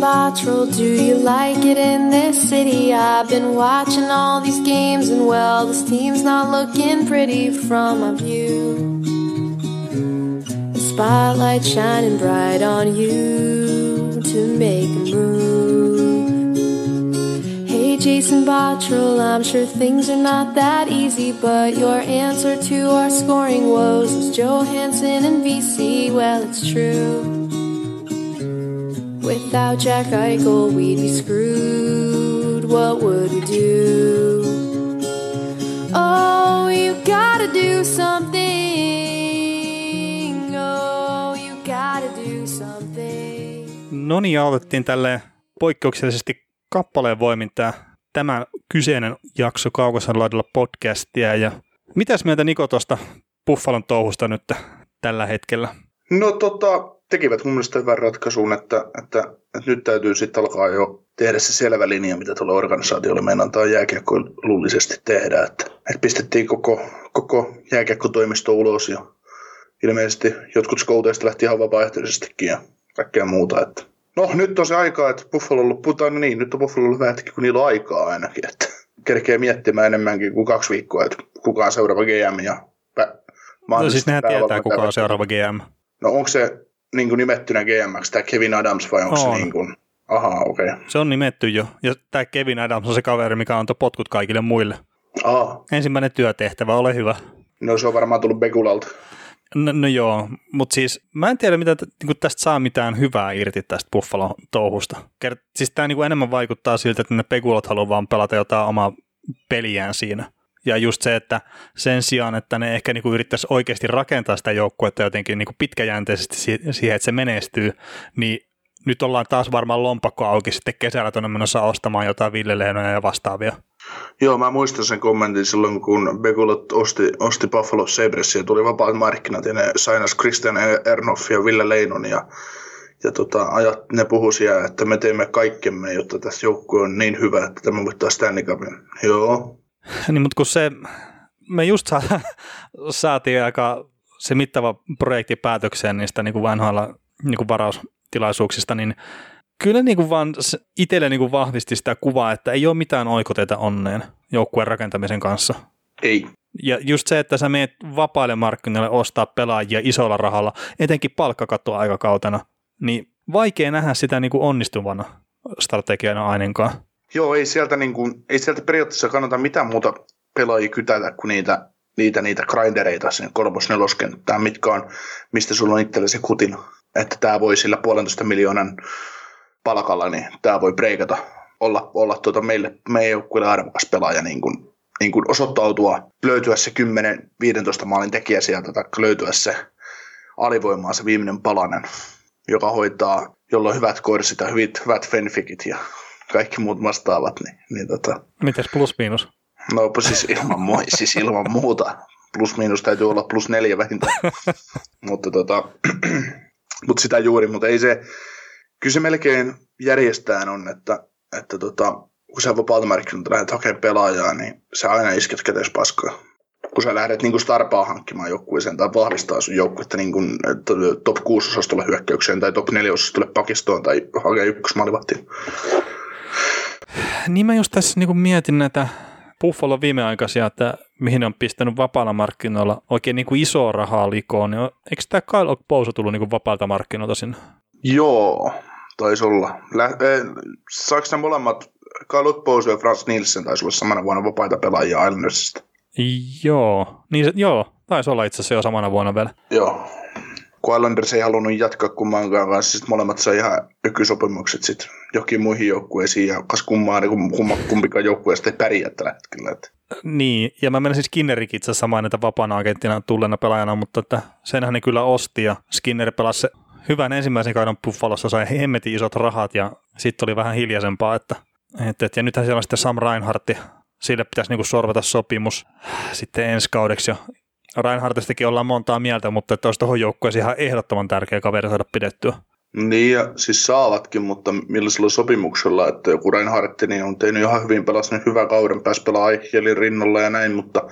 Bottrell. Do you like it in this city? I've been watching all these games, and well, this team's not looking pretty from a view. The spotlight shining bright on you to make a move. Hey, Jason Bottrell, I'm sure things are not that easy, but your answer to our scoring woes is Johansson and VC. Well, it's true. Without Jack Eichel, we'd be screwed. What would we do? Oh, you gotta do something. Oh, you gotta do something. No niin, aloitettiin tälle poikkeuksellisesti kappaleen voimin tämä, tämä kyseinen jakso Kaukosan laidalla podcastia. Ja mitäs mieltä Niko tuosta Buffalon touhusta nyt tällä hetkellä? No tota, tekivät mun mielestä hyvän ratkaisun, että, että, että nyt täytyy sitten alkaa jo tehdä se selvä linja, mitä tuolla organisaatiolla meinantaa jääkiekkoilullisesti tehdä. Että, että pistettiin koko, koko jääkiekkotoimisto ulos ja ilmeisesti jotkut skouteista lähti ihan vapaaehtoisestikin ja kaikkea muuta. Että. No nyt on se aika, että Buffalo puhutaan no niin, nyt on Buffalo vähän kun niillä on aikaa ainakin, että kerkee miettimään enemmänkin kuin kaksi viikkoa, että kuka on seuraava GM ja No siis nehän tietää, kuka on seuraava GM. No onko se niin kuin nimettynä GMX, tämä Kevin Adams, vai onko on. se niin kuin, aha, okei. Okay. Se on nimetty jo, ja tämä Kevin Adams on se kaveri, mikä antoi potkut kaikille muille. Aha. Ensimmäinen työtehtävä, ole hyvä. No se on varmaan tullut Bekulalta. No, no joo, mutta siis mä en tiedä, mitä niin tästä saa mitään hyvää irti tästä Buffalo-touhusta. Siis tämä niin enemmän vaikuttaa siltä, että ne Pekulat haluaa vaan pelata jotain omaa peliään siinä. Ja just se, että sen sijaan, että ne ehkä niin yrittäisi oikeasti rakentaa sitä joukkuetta jotenkin niin pitkäjänteisesti siihen, että se menestyy, niin nyt ollaan taas varmaan lompakko auki sitten kesällä tuonne menossa ostamaan jotain villelehnoja ja vastaavia. Joo, mä muistan sen kommentin silloin, kun Begulot osti, osti Buffalo Sabres ja tuli vapaat markkinat ja ne sainas Christian Ernoff ja Ville Leinon ja, ja tota, ajat, ne puhu siellä, että me teemme kaikkemme, jotta tässä joukkue on niin hyvä, että tämä voittaa Stanley Cupin. Joo, niin, mutta kun se, me just sa, saatiin aika se mittava projekti päätökseen niistä niin kuin vanhoilla niin kuin varaustilaisuuksista, niin kyllä niin kuin vaan itselle niin kuin vahvisti sitä kuvaa, että ei ole mitään oikoteita onneen joukkueen rakentamisen kanssa. Ei. Ja just se, että sä meet vapaille markkinoille ostaa pelaajia isolla rahalla, etenkin palkkakattoa aikakautena, niin vaikea nähdä sitä niin kuin onnistuvana strategiana ainakaan. Joo, ei sieltä, niin kuin, ei sieltä periaatteessa kannata mitään muuta pelaajia kytätä kuin niitä, niitä, niitä grindereita sen kolmos neloskenttään, mitkä on, mistä sulla on itsellesi kutina. Että tämä voi sillä puolentoista miljoonan palkalla, niin tämä voi breikata, olla, olla tuota meille, meidän joukkueelle arvokas pelaaja niin kuin, niin kuin osoittautua, löytyä se 10-15 maalin tekijä sieltä, tai löytyä se alivoimaa se viimeinen palanen, joka hoitaa, jolla on hyvät korsit ja hyvät, hyvät fanfikit ja kaikki muut vastaavat. Niin, niin tota... Mites plus miinus? No siis ilman, mu- siis ilman muuta. Plus miinus täytyy olla plus neljä vähintään. mutta tota, mut sitä juuri, mutta ei se, kyllä se melkein järjestään on, että, että tota, kun sä vapaalta markkinoilta lähdet hakemaan pelaajaa, niin sä aina isket käteis paskaa. Kun sä lähdet niin starpaa hankkimaan joukkueeseen tai vahvistaa sun joukkuetta niin kuin, top 6 osastolle hyökkäykseen tai top 4 osastolle pakistoon tai hakea ykkösmaalivahtiin. Niin mä just tässä niin mietin näitä Buffalo viimeaikaisia, että mihin ne on pistänyt vapaalla markkinoilla oikein niin kuin isoa rahaa likoon, niin eikö tämä Kyle Pouso tullut niin kuin vapaalta markkinoilta sinne? Joo, taisi olla. Lä- eh, saako ne molemmat, Kyle Pouso ja Frans Nielsen taisi olla samana vuonna vapaita pelaajia Islandersista? Joo, niin se, joo, taisi olla itse asiassa jo samana vuonna vielä. Joo, kun Islanders ei halunnut jatkaa kummankaan kanssa, sitten molemmat sai ihan ykysopimukset sitten jokin muihin joukkueisiin, ja kas kummaa, kumma, kumpikaan joukkueesta ei pärjää tällä hetkellä. Että. Niin, ja mä menen siis Skinnerikin itse asiassa mainita vapaana agenttina tulleena pelaajana, mutta että senhän ne kyllä osti, ja Skinner pelasi hyvän ensimmäisen kauden Buffalossa, sai hemmetin isot rahat, ja sitten oli vähän hiljaisempaa, että, että, että ja nythän siellä on sitten Sam Reinhardt, sille pitäisi niinku sorvata sopimus sitten ensi kaudeksi jo Reinhardtistakin ollaan montaa mieltä, mutta että olisi tuohon joukkueeseen ihan ehdottoman tärkeä kaveri saada pidettyä. Niin, ja siis saavatkin, mutta millaisella sopimuksella, että joku Reinhardt niin on tehnyt ihan hyvin, pelasi hyvän kauden, pääsi pelaa Eichhelin rinnalla ja näin, mutta,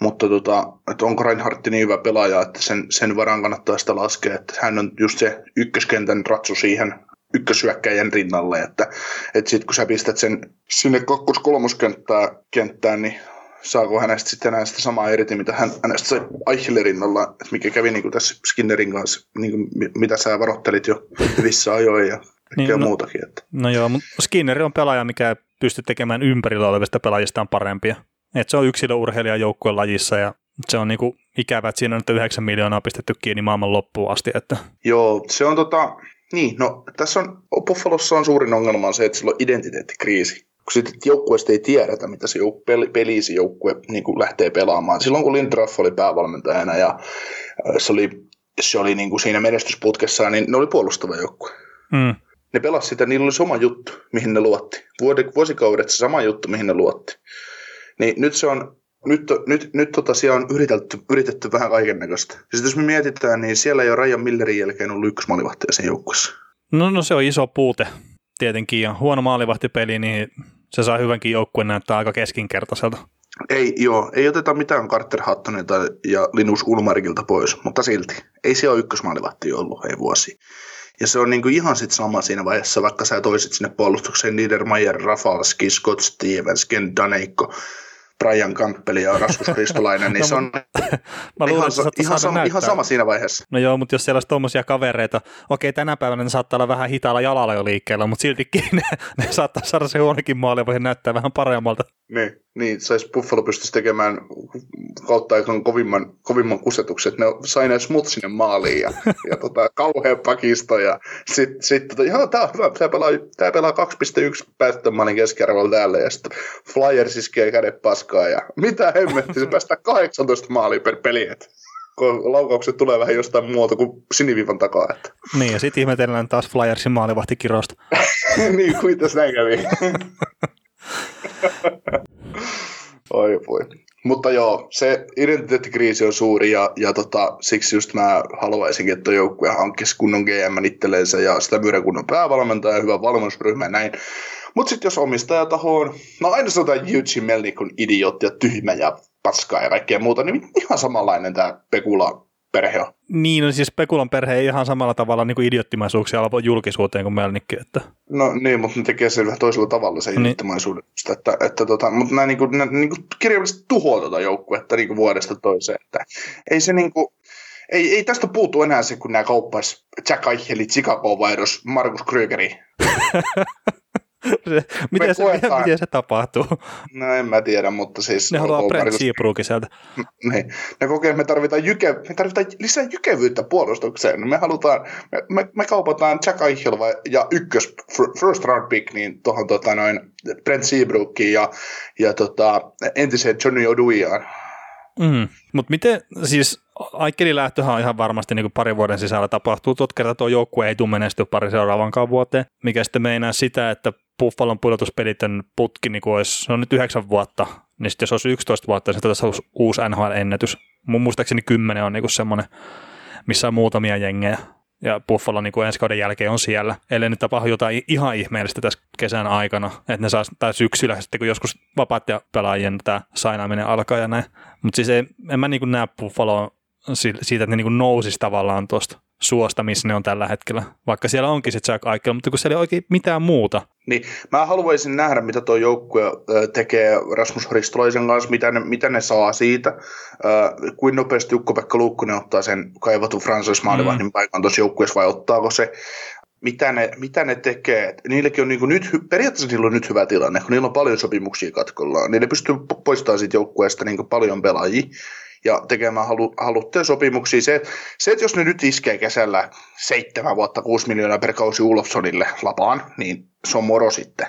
mutta tota, että onko Reinhardt niin hyvä pelaaja, että sen, sen varaan kannattaa sitä laskea, että hän on just se ykköskentän ratsu siihen ykkösyökkäjän rinnalle, että, että sitten kun sä pistät sen sinne kakkos-kolmoskenttään, kenttään, niin saako hänestä sitten enää sitä samaa irti, mitä hän, hänestä sai Eichelin rinnalla, että mikä kävi niin kuin tässä Skinnerin kanssa, niin kuin, mitä sä varoittelit jo hyvissä ajoin ja niin, no, muutakin. Että. No joo, mutta Skinner on pelaaja, mikä ei pysty tekemään ympärillä olevista pelaajistaan parempia. Et se on yksilöurheilija joukkueen lajissa ja se on niinku ikävä, että siinä on nyt 9 miljoonaa pistetty kiinni maailman loppuun asti. Että. Joo, se on tota, niin, no tässä on, Buffalossa on suurin ongelma on se, että sillä on identiteettikriisi. Kun sitten joukkueesta ei tiedetä, mitä se jouk- peli, pelisi joukkue niin kuin lähtee pelaamaan. Silloin kun Lindraff oli päävalmentajana ja se oli, se oli niin kuin siinä menestysputkessa, niin ne oli puolustava joukkue. Mm. Ne pelasi sitä, niillä oli sama juttu, mihin ne luotti. Vuosikaudet se sama juttu, mihin ne luotti. Niin nyt se on nyt, nyt, nyt tota, siellä on yritetty, yritetty vähän kaiken näköistä. Sitten jos me mietitään, niin siellä ei ole Rajan Millerin jälkeen ollut yksi maalivahti sen joukkueessa. No, no se on iso puute tietenkin, ja huono maalivahtipeli, niin se saa hyvänkin joukkueen näyttää aika keskinkertaiselta. Ei, joo, ei oteta mitään Carter Hattonilta ja Linus Ulmarikilta pois, mutta silti. Ei se ole ykkösmaalivahti ollut, ei vuosi. Ja se on niinku ihan sit sama siinä vaiheessa, vaikka sä toisit sinne puolustukseen Niedermayer, Rafalski, Scott Stevens, Ken Daneikko, Brian Campbell ja Rasmus Kristolainen, niin no, se on mä luulen, ihan, että ihan, sama, ihan sama siinä vaiheessa. No joo, mutta jos siellä olisi tuommoisia kavereita, okei tänä päivänä ne saattaa olla vähän hitaalla jalalla jo liikkeellä, mutta siltikin ne, ne saattaa saada se huonokin maali voi näyttää vähän paremmalta. Niin, niin sais Buffalo pystyisi tekemään kautta aikaan kovimman, kovimman kusetuksen, ne sai ne smut sinne maaliin ja, ja tota, kauhean pakisto ja sitten sit, tota, joo, tää on hyvä, tää pelaa, tää pelaa 2.1 päästöön maalin keskiarvolla täällä ja sitten Flyers iskee kädet paskaa ja mitä hemmetti, se päästää 18 maalia per peli, että kun laukaukset tulee vähän jostain muuta kuin siniviivan takaa. Että. Niin, ja sitten ihmetellään taas Flyersin maalivahtikirosta. niin, kuin tässä näin kävi. Oi voi. Mutta joo, se identiteettikriisi on suuri ja, ja tota, siksi just mä haluaisinkin, että joukkue hankkisi kunnon GM itsellensä ja sitä myydä kunnon päävalmentaja ja hyvä valmennusryhmä ja näin. Mutta sitten jos omistajataho on, no aina sanotaan Eugene Melnick on idiootti ja tyhmä ja paskaa ja kaikkea muuta, niin ihan samanlainen tämä Pekula perhe on. Niin, no siis Pekulan perhe ei ihan samalla tavalla niin kuin idioottimaisuuksia alpo julkisuuteen kuin Melnikki. Että... No niin, mutta ne tekee sen vähän toisella tavalla se niin. Että, että, tota, mutta nämä, niin kuin, nämä niin kuin kirjallisesti tuhoaa tuota joukkuetta niin kuin vuodesta toiseen. Että ei se niin kuin, ei, ei tästä puutu enää se, kun nämä kauppais Jack Eicheli, Chicago vaihdos Markus Krögeri. miten, se, koetaan... miten se tapahtuu? No en mä tiedä, mutta siis... Ne haluaa Brent Seabrookin sieltä. Niin. Ne kokee, että me tarvitaan, jyke, me tarvitaan lisää jykevyyttä puolustukseen. Me halutaan, me, me, me kaupataan Jack Eichel ja ykkös first round pick niin tuohon tota, noin Brent Seabrookiin ja, ja tota, entiseen Johnny Oduiaan. Mm. Mutta miten, siis Aikkelin lähtöhän on ihan varmasti niin kuin parin vuoden sisällä tapahtuu. Tuot kertaa tuo joukkue ei tule menestyä pari seuraavankaan vuoteen, mikä sitten meinaa sitä, että Buffalon pudotuspelitön putki niin kuin olisi, se on nyt yhdeksän vuotta, niin sitten jos olisi 11 vuotta, niin se olisi uusi NHL-ennätys. Mun muistaakseni kymmenen on niin kuin semmoinen, missä on muutamia jengejä. Ja Buffalo niin kuin ensi kauden jälkeen on siellä, ellei nyt tapahdu jotain ihan ihmeellistä tässä kesän aikana, että ne saa, tai syksyllä sitten kun joskus vapaat pelaajien tämä sainaaminen alkaa ja näin. Mutta siis ei, en mä niin kuin näe Buffaloa siitä, että ne niin nousisi tavallaan tuosta suosta, missä ne on tällä hetkellä. Vaikka siellä onkin se Jack Eichel, mutta kun siellä ei oikein mitään muuta. Niin, mä haluaisin nähdä, mitä tuo joukkue tekee Rasmus Ristolaisen kanssa, mitä ne, mitä ne saa siitä. Äh, kuin nopeasti Jukko-Pekka Luukkunen ottaa sen kaivatun Francis Maalivahdin mm. paikan tuossa joukkueessa vai ottaako se mitä ne, mitä ne tekee. Niilläkin on niin nyt, periaatteessa niillä on nyt hyvä tilanne, kun niillä on paljon sopimuksia katkollaan, niin ne pystyy poistamaan siitä joukkueesta niin paljon pelaajia ja tekemään halu, haluttuja sopimuksia. Se, se, että jos ne nyt iskee kesällä seitsemän vuotta 6 miljoonaa per kausi Ulofsonille lapaan, niin se on moro sitten.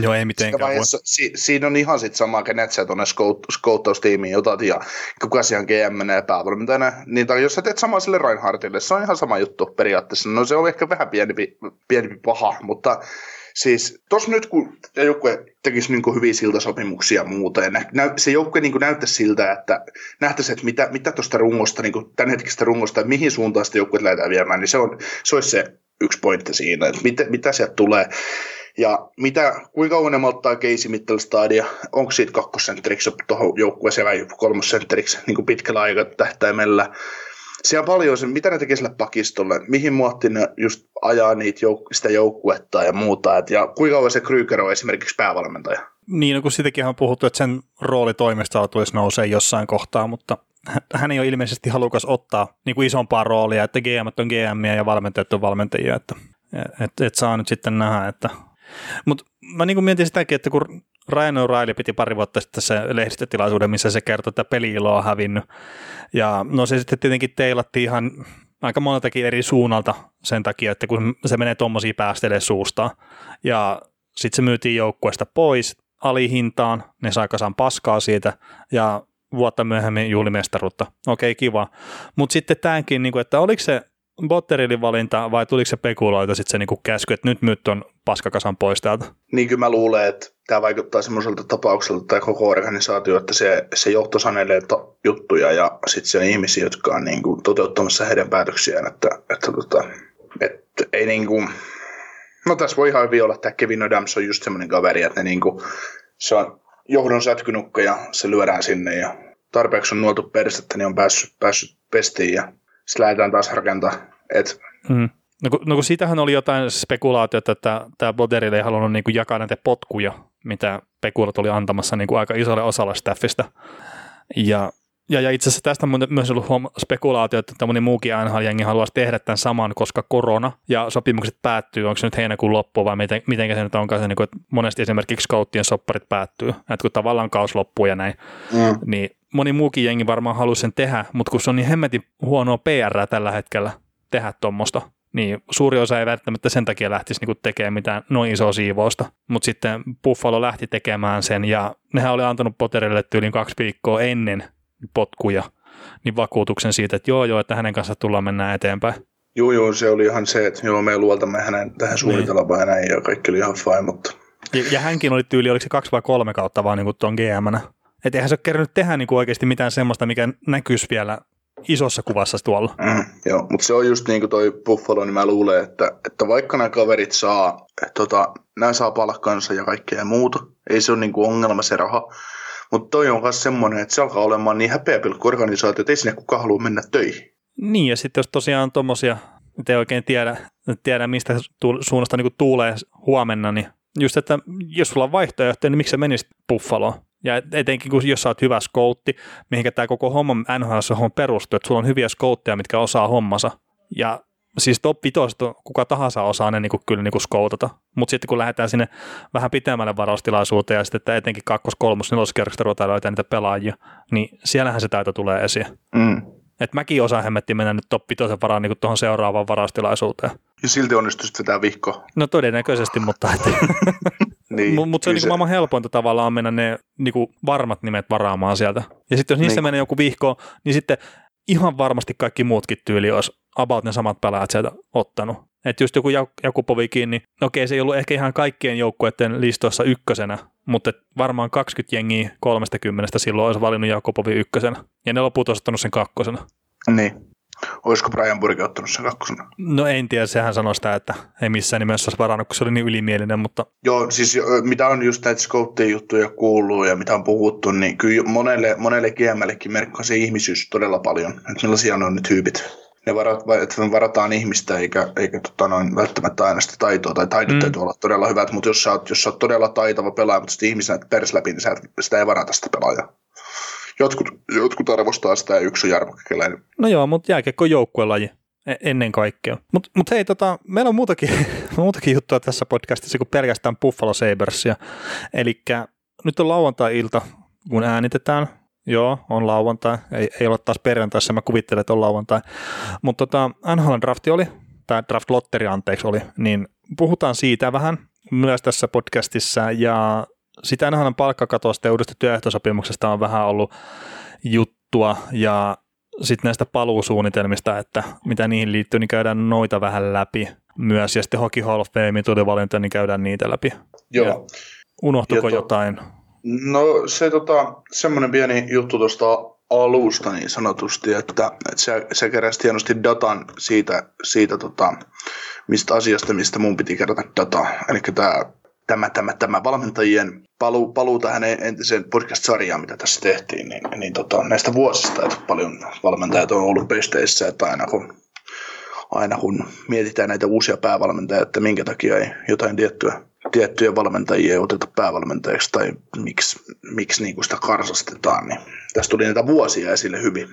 Joo, ei mitenkään vaiheessa, si, siinä on ihan sitten sama, kenet sä tuonne skouttaustiimiin otat ja kuka siihen GM ja päävalmentajana. Niin, tai jos sä teet sama sille Reinhardtille, se on ihan sama juttu periaatteessa. No se on ehkä vähän pienempi, pienempi paha, mutta Siis tuossa nyt kun joukkue tekisi niin hyviä siltasopimuksia ja muuta, ja nä, se joukkue niin näyttäisi siltä, että nähtäisi, että mitä, mitä tuosta rungosta, niin tämänhetkisestä rungosta, että mihin suuntaan sitä joukkueet lähdetään viemään, niin se, on, se olisi se yksi pointti siinä, että mitä, mitä sieltä tulee. Ja mitä, kuinka kauan ne malttaa Casey Mittelstadia, onko siitä kakkosentteriksi tuohon joukkueeseen vai kolmosentteriksi niin pitkällä aikatähtäimellä. Siellä on paljon se, mitä ne tekee sille pakistolle, mihin muotti ne just ajaa niitä jouk- sitä joukkuetta ja muuta, et, ja kuinka kauan se Kryger on esimerkiksi päävalmentaja. Niin, no kun sitäkin on puhuttu, että sen rooli toimistolla tulisi nousee jossain kohtaa, mutta hän ei ole ilmeisesti halukas ottaa niin kuin isompaa roolia, että GM on GM ja valmentajat on valmentajia, että et, et saa nyt sitten nähdä, että mutta mä niin mietin sitäkin, että kun Ryan O'Reilly piti pari vuotta sitten se lehdistötilaisuuden, missä se kertoi, että peli-ilo on hävinnyt. Ja no se sitten tietenkin teilattiin ihan aika moneltakin eri suunnalta sen takia, että kun se menee tuommoisia päästelee suusta. Ja sitten se myytiin joukkueesta pois alihintaan, ne sai kasan paskaa siitä ja vuotta myöhemmin juhlimestaruutta. Okei, kiva. Mutta sitten tämänkin, niin että oliko se Botterilin valinta vai tuliko se pekuloita sitten se niinku käsky, että nyt nyt on paskakasan pois täältä? Niin kyllä mä luulen, että tämä vaikuttaa semmoiselta tapaukselta tai koko organisaatio, että se, se johto sanelee to, juttuja ja sitten se on ihmisiä, jotka on niinku toteuttamassa heidän päätöksiään, että, että, tota, että ei niinku, no tässä voi ihan hyvin olla, että Kevin Adams on just semmoinen kaveri, että ne niinku, se on johdon sätkynukka ja se lyödään sinne ja tarpeeksi on nuoltu persettä, niin on päässyt, päässyt pestiin ja sitten lähdetään taas rakentaa. Et... Mm. No, kun, no kun siitähän oli jotain spekulaatiota, että tämä Boderil ei halunnut niin kuin jakaa näitä potkuja, mitä Pekulat oli antamassa niin kuin aika isolle osalle staffista. Ja, ja, ja itse asiassa tästä on myös ollut spekulaatio, että tämmöinen muukin NHL-jengi haluaisi tehdä tämän saman, koska korona ja sopimukset päättyy, onko se nyt heinäkuun loppu vai miten, miten se nyt onkaan se, niin kuin, että monesti esimerkiksi skouttien sopparit päättyy, että kun tavallaan kaus loppuu ja näin, mm. niin moni muukin jengi varmaan halusi sen tehdä, mutta kun se on niin hemmetin huonoa PR tällä hetkellä tehdä tuommoista, niin suuri osa ei välttämättä sen takia lähtisi niinku tekemään mitään noin isoa siivousta. Mutta sitten Buffalo lähti tekemään sen ja nehän oli antanut Potterille tyyliin kaksi viikkoa ennen potkuja niin vakuutuksen siitä, että joo joo, että hänen kanssa tullaan mennä eteenpäin. Joo joo, se oli ihan se, että joo me luotamme hänen tähän suunnitelmaan niin. ja näin ja kaikki oli ihan fine, mutta... Ja, ja hänkin oli tyyli, oliko se kaksi vai kolme kautta vaan niin tuon GM-nä? Että eihän se ole kerännyt tehdä niin kuin oikeasti mitään semmoista, mikä näkyisi vielä isossa kuvassa tuolla. Mm, joo, mutta se on just niin kuin toi Buffalo, niin mä luulen, että, että vaikka nämä kaverit saa, tota, nämä saa palkkansa ja kaikkea muuta, ei se ole niin kuin ongelma se raha, mutta toi on myös semmoinen, että se alkaa olemaan niin häpeäpilkku organisaatio, että ei sinne kukaan halua mennä töihin. Niin, ja sitten jos tosiaan tuommoisia, te oikein tiedä, tiedä mistä suunnasta niin tuulee huomenna, niin just, että jos sulla on vaihtoehtoja, niin miksi sä menisit Buffaloon? Ja etenkin kun jos sä oot hyvä skoutti, mihinkä tämä koko homma NHL on perustuu, että sulla on hyviä skoutteja, mitkä osaa hommansa. Ja siis top 5 kuka tahansa osaa ne niinku, kyllä niinku skoutata. Mutta sitten kun lähdetään sinne vähän pitemmälle varaustilaisuuteen ja sitten että etenkin kakkos, kolmos, neloskerroksesta ruvetaan löytää niitä pelaajia, niin siellähän se taito tulee esiin. Mm. Et mäkin osaan hemmetti mennä nyt top 5 varaan niin tuohon seuraavaan varaustilaisuuteen. Ja silti onnistuisi vetää vihko. No todennäköisesti, mutta et... niin, Mutta mut se on niin maailman helpointa tavallaan mennä ne niin kuin varmat nimet varaamaan sieltä. Ja sitten jos niissä niin. menee joku vihko, niin sitten ihan varmasti kaikki muutkin tyyli olisi about ne samat pelaajat sieltä ottanut. Että just joku Jakupovikin, niin okei, se ei ollut ehkä ihan kaikkien joukkueiden listoissa ykkösenä, mutta varmaan 20 jengiä 30 silloin olisi valinnut Jakupovi ykkösenä. Ja ne loput olisi ottanut sen kakkosena. Niin. Olisiko Brian Burke ottanut sen kakkosena? No en tiedä, sehän sanoi sitä, että ei missään nimessä olisi varannut, kun se oli niin ylimielinen, mutta... Joo, siis mitä on just näitä scouttien juttuja kuuluu ja mitä on puhuttu, niin kyllä monelle, monelle GMLlekin merkkaa se ihmisyys todella paljon, että millaisia on ne tyypit ne varat, että me varataan ihmistä eikä, eikä tota noin, välttämättä aina sitä taitoa, tai taidot mm. täytyy olla todella hyvät, mutta jos sä oot, jos sä oot todella taitava pelaaja, mutta sitten ihmisenä pers läpi, niin sä sitä ei varata sitä pelaajaa. Jotkut, jotkut arvostaa sitä yksi Jarmo No joo, mutta jääkiekko on joukkuelaji e, ennen kaikkea. Mutta mut hei, tota, meillä on muutakin, muutakin juttua tässä podcastissa kuin pelkästään Buffalo Sabersia. Eli nyt on lauantai-ilta, kun äänitetään. Joo, on lauantai. Ei, ei ole taas perjantaissa, mä kuvittelen, että on lauantai. Mutta tota, NHL drafti oli, tai draft lotteri anteeksi oli, niin puhutaan siitä vähän myös tässä podcastissa ja sitä NHL palkkakatosta ja uudesta työehtosopimuksesta on vähän ollut juttua ja sitten näistä paluusuunnitelmista, että mitä niihin liittyy, niin käydään noita vähän läpi myös. Ja sitten Hockey Hall of Fame tuli valinta, niin käydään niitä läpi. Joo. Ja unohtuko ja to, jotain? No se tota, semmoinen pieni juttu tuosta alusta niin sanotusti, että, että se, se keräsi hienosti datan siitä, siitä tota, mistä asiasta, mistä mun piti kerätä dataa. Eli tämä tämä, tämä, tämä valmentajien paluu, paluu tähän entiseen podcast-sarjaan, mitä tässä tehtiin, niin, niin tota, näistä vuosista, että paljon valmentajat on ollut pesteissä, että aina kun, aina kun mietitään näitä uusia päävalmentajia, että minkä takia ei jotain tiettyä, tiettyjä valmentajia ei oteta päävalmentajaksi tai miksi, miksi niin sitä karsastetaan, niin tässä tuli näitä vuosia esille hyvin.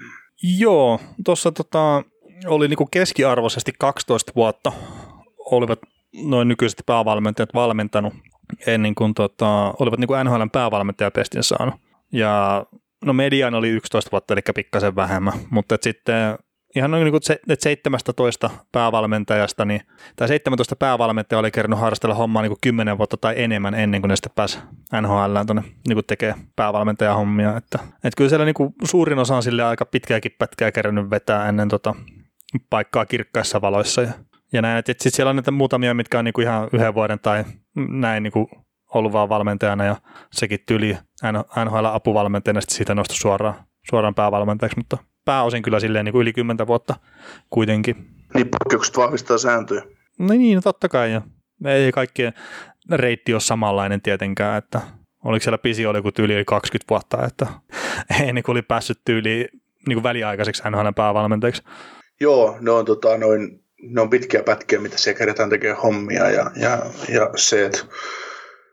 Joo, tuossa tota, oli niin keskiarvoisesti 12 vuotta olivat noin nykyiset päävalmentajat valmentanut ennen kuin tota, olivat niin kuin NHLn päävalmentajapestin saanut. Ja no median oli 11 vuotta, eli pikkasen vähemmän, mutta sitten ihan noin niin kuin 17 päävalmentajasta, niin, tai 17 päävalmentajaa oli kerännyt harrastella hommaa niin kuin 10 vuotta tai enemmän ennen kuin ne sitten pääsi NHL tuonne niin tekee päävalmentajahommia. Että, että kyllä siellä niin kuin suurin osa on sille aika pitkääkin pätkää kerännyt vetää ennen tota, paikkaa kirkkaissa valoissa. Ja, ja näin, että sitten siellä on näitä muutamia, mitkä on niin kuin ihan yhden vuoden tai näin niin kuin ollut vaan valmentajana ja sekin tyli NHL-apuvalmentajana sitten siitä nostui suoraan, suoraan päävalmentajaksi, mutta pääosin kyllä silleen niin kuin yli 10 vuotta kuitenkin. Niin poikkeukset vahvistaa sääntöjä. No niin, no totta kai. Ja ei kaikkien reitti ole samanlainen tietenkään, että oliko siellä pisi oli kuin tyyli yli 20 vuotta, että ei niin kuin oli päässyt tyyli niin kuin väliaikaiseksi NHL päävalmentajaksi. Joo, ne on, tota, noin, ne on pitkiä pätkiä, mitä siellä kerätään tekemään hommia ja, ja, ja se, että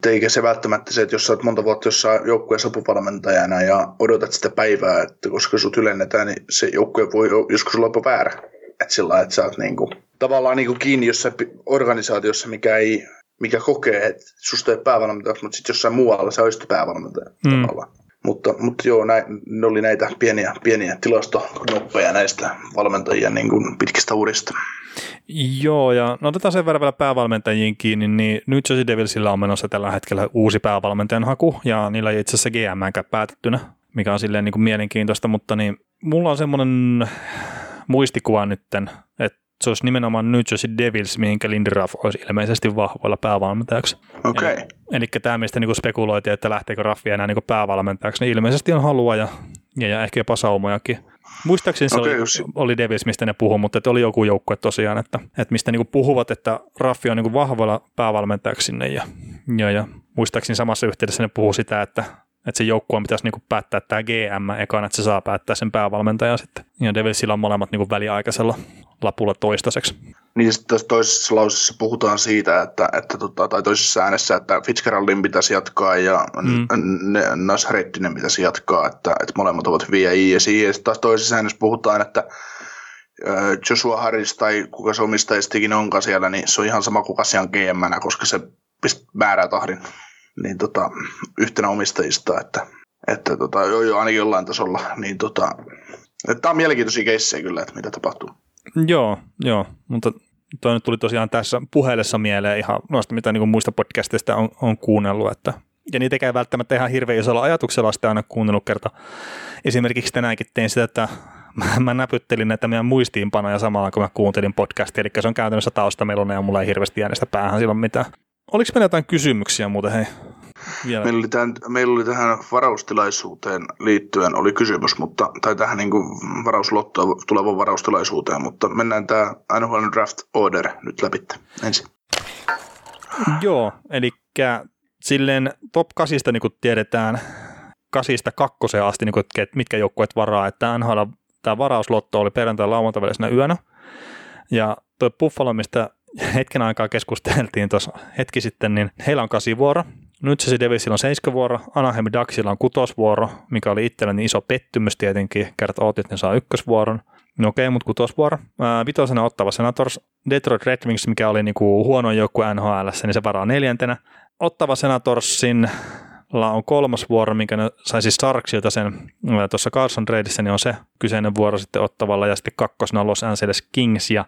eikä se välttämättä se, että jos sä oot monta vuotta jossain joukkueen sopuvalmentajana ja odotat sitä päivää, että koska sut ylennetään, niin se joukkue voi joskus olla jopa väärä. Että sillä että sä oot niinku, tavallaan niinku kiinni jossain organisaatiossa, mikä ei mikä kokee, että susta ei päävalmentaja, mutta sitten jossain muualla sä olisit päävalmentaja mm. tavallaan. Mutta, mutta joo, näin, ne oli näitä pieniä, pieniä tilastoknoppeja näistä valmentajien niin kuin pitkistä urista. Joo, ja no otetaan sen verran vielä päävalmentajiin kiinni, niin nyt Jersey Devilsillä on menossa tällä hetkellä uusi päävalmentajan haku, ja niillä ei itse asiassa GM päätettynä, mikä on silleen niin kuin mielenkiintoista, mutta niin mulla on semmoinen muistikuva nytten, että se olisi nimenomaan New Jersey Devils, mihinkä Lindy Ruff olisi ilmeisesti vahvoilla päävalmentajaksi. Okay. Eli, eli tämä, mistä niin spekuloitiin, että lähteekö Raffi enää niin päävalmentajaksi, niin ilmeisesti on halua ja, ja, ja ehkä jopa saumojakin. Muistaakseni se okay, oli, oli Devils, mistä ne puhuu, mutta että oli joku joukkue tosiaan, että, että mistä niin puhuvat, että Raffi on niin vahvoilla päävalmentajaksi sinne ja, ja, ja muistaakseni samassa yhteydessä ne puhuu sitä, että että se joukkue pitäisi niinku päättää tämä GM ekana, että se saa päättää sen päävalmentajan sitten. Ja Devilsillä on molemmat niinku väliaikaisella lapulla toistaiseksi. Niin sitten tässä toisessa lauseessa puhutaan siitä, että, että tota, tai toisessa äänessä, että Fitzgeraldin pitäisi jatkaa ja mm. Nasrettinen pitäisi jatkaa, että, että molemmat ovat hyviä ISI. Ja sitten taas toisessa äänessä puhutaan, että Joshua Harris tai kuka se omistajistikin onkaan siellä, niin se on ihan sama kuin Kasian gm koska se määrää tahdin niin tota, yhtenä omistajista, että, että tota, joo, joo, ainakin jollain tasolla, niin tota, että tämä on mielenkiintoisia keissejä kyllä, että mitä tapahtuu. Joo, joo, mutta toi nyt tuli tosiaan tässä puheellessa mieleen ihan noista, mitä niin muista podcasteista on, on kuunnellut, että ja niitä ei välttämättä ihan hirveän isolla ajatuksella sitä aina kuunnellut kerta. Esimerkiksi tänäänkin tein sitä, että mä, näpyttelin näitä meidän muistiinpanoja samalla, kun mä kuuntelin podcastia, eli se on käytännössä taustameluna ja mulla ei hirveästi äänestä päähän silloin mitään. Oliko meillä jotain kysymyksiä muuten, hei? Vielä. Meillä, oli tämän, meillä oli tähän varaustilaisuuteen liittyen oli kysymys, mutta, tai tähän niin kuin varauslottoa tulevan varaustilaisuuteen, mutta mennään tämä NHL Draft Order nyt läpi ensin. Joo, eli silleen top 8, niin kuin tiedetään, kasista kakkoseen asti, niin kuin, että mitkä joukkueet varaa, että NHL tämä varauslotto oli perjantai lauantai välisenä yönä, ja tuo Buffalo, mistä hetken aikaa keskusteltiin tuossa hetki sitten, niin heillä on kasivuoro. Nyt se Devilsillä on seiskavuoro, Anaheim Ducksilla on kutosvuoro, mikä oli itselleni iso pettymys tietenkin. Kerrat ootit, että ne saa ykkösvuoron. No okei, okay, mutta kutosvuoro. Ää, vitosena ottava Senators, Detroit Red Wings, mikä oli niinku huono joukkue NHL, niin se varaa neljäntenä. Ottava Senatorsin on kolmas vuoro, minkä ne sai siis Starksilta sen tuossa Carson Tradeissa, niin on se kyseinen vuoro sitten ottavalla ja sitten kakkosena Los Angeles Kings ja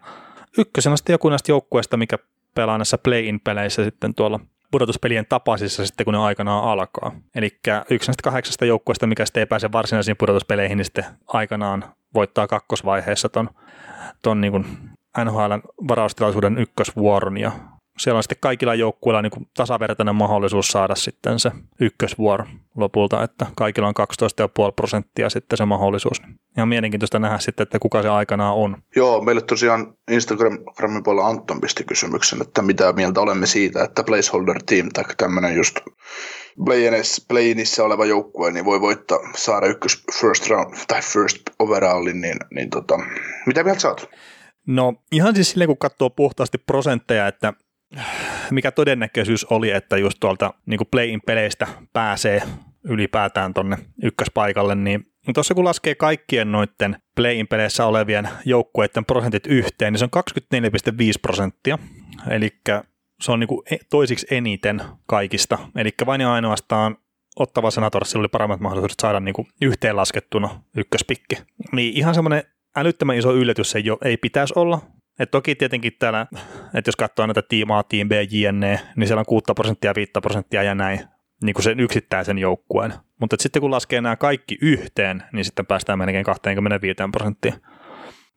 ykkösenä sitten joku näistä joukkueista, mikä pelaa näissä play-in-peleissä sitten tuolla pudotuspelien tapaisissa sitten, kun ne aikanaan alkaa. Eli yksi näistä kahdeksasta joukkueesta, mikä sitten ei pääse varsinaisiin pudotuspeleihin, niin sitten aikanaan voittaa kakkosvaiheessa ton, ton niin NHLn varaustilaisuuden ykkösvuoron ja siellä on sitten kaikilla joukkueilla niin kuin tasavertainen mahdollisuus saada sitten se ykkösvuoro lopulta, että kaikilla on 12,5 prosenttia sitten se mahdollisuus. Ihan mielenkiintoista nähdä sitten, että kuka se aikanaan on. Joo, meille tosiaan Instagramin puolella Anton pisti kysymyksen, että mitä mieltä olemme siitä, että placeholder team tai tämmöinen just play-inissä oleva joukkue, niin voi voittaa, saada ykkös first round tai first overallin, niin, niin tota, mitä mieltä saat? No ihan siis silleen, kun katsoo puhtaasti prosentteja, että mikä todennäköisyys oli, että just tuolta niin play-in peleistä pääsee ylipäätään tonne ykköspaikalle, niin tuossa kun laskee kaikkien noiden play-in peleissä olevien joukkueiden prosentit yhteen, niin se on 24,5 prosenttia, eli se on niin toisiksi eniten kaikista, eli vain ja ainoastaan Ottava Senatorsilla oli paremmat mahdollisuudet saada niin kuin yhteenlaskettuna ykköspikki. Niin ihan semmoinen älyttömän iso yllätys ei, ole, ei pitäisi olla. Et toki tietenkin täällä, että jos katsoo näitä tiimaa, A, Team B, JNE, niin siellä on 6 prosenttia, 5 prosenttia ja näin, niin kuin sen yksittäisen joukkueen. Mutta sitten kun laskee nämä kaikki yhteen, niin sitten päästään melkein 25 prosenttia.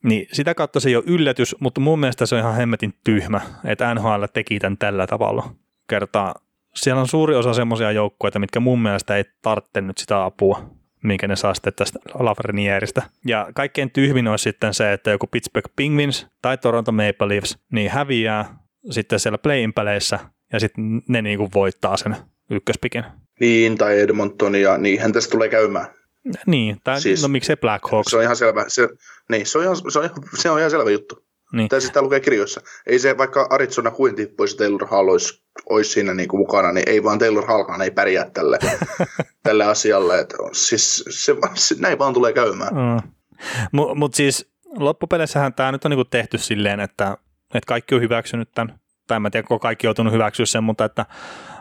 Niin sitä kautta se ei ole yllätys, mutta mun mielestä se on ihan hemmetin tyhmä, että NHL teki tämän tällä tavalla. Kertaa siellä on suuri osa semmoisia joukkueita, mitkä mun mielestä ei tarvitse nyt sitä apua minkä ne saa sitten tästä Lafrenierestä. Ja kaikkein tyhmin olisi sitten se, että joku Pittsburgh Penguins tai Toronto Maple Leafs niin häviää sitten siellä play peleissä ja sitten ne niinku voittaa sen ykköspikin. Niin, tai Edmonton, ja niinhän tästä tulee käymään. Niin, tai siis, no miksei Blackhawks. Se on ihan selvä, se, niin, se on ihan, se on se on ihan selvä juttu. Niin. Tai sitä lukee kirjoissa. Ei se, vaikka Arizona kuin tippuisi Taylor Hall olisi, olisi siinä niin kuin mukana, niin ei vaan Taylor Hallkaan ei pärjää tälle, tälle asialle. Että siis se, se, näin vaan tulee käymään. Mm. Mutta mut siis loppupeleissähän tämä nyt on niin kuin tehty silleen, että, että kaikki on hyväksynyt tämän, tai en tiedä, kaikki on joutunut hyväksyä sen, mutta että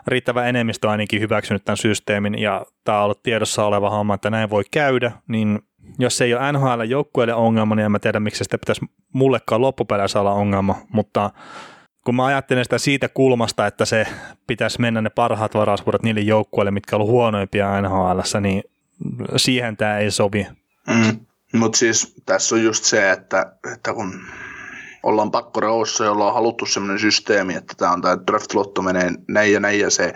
riittävä enemmistö on ainakin hyväksynyt tämän systeemin, ja tämä on ollut tiedossa oleva homma, että näin voi käydä, niin jos se ei ole NHL joukkueelle ongelma, niin en mä tiedä, miksi sitä pitäisi mullekaan loppupeleissä olla ongelma, mutta kun mä ajattelen sitä siitä kulmasta, että se pitäisi mennä ne parhaat varausvuorot niille joukkueille, mitkä on huonoimpia NHL, niin siihen tämä ei sovi. Mm. Mutta siis tässä on just se, että, että kun ollaan pakkoraossa, jolla on haluttu sellainen systeemi, että tämä on tämä draft-lotto menee näin ja näin ja se,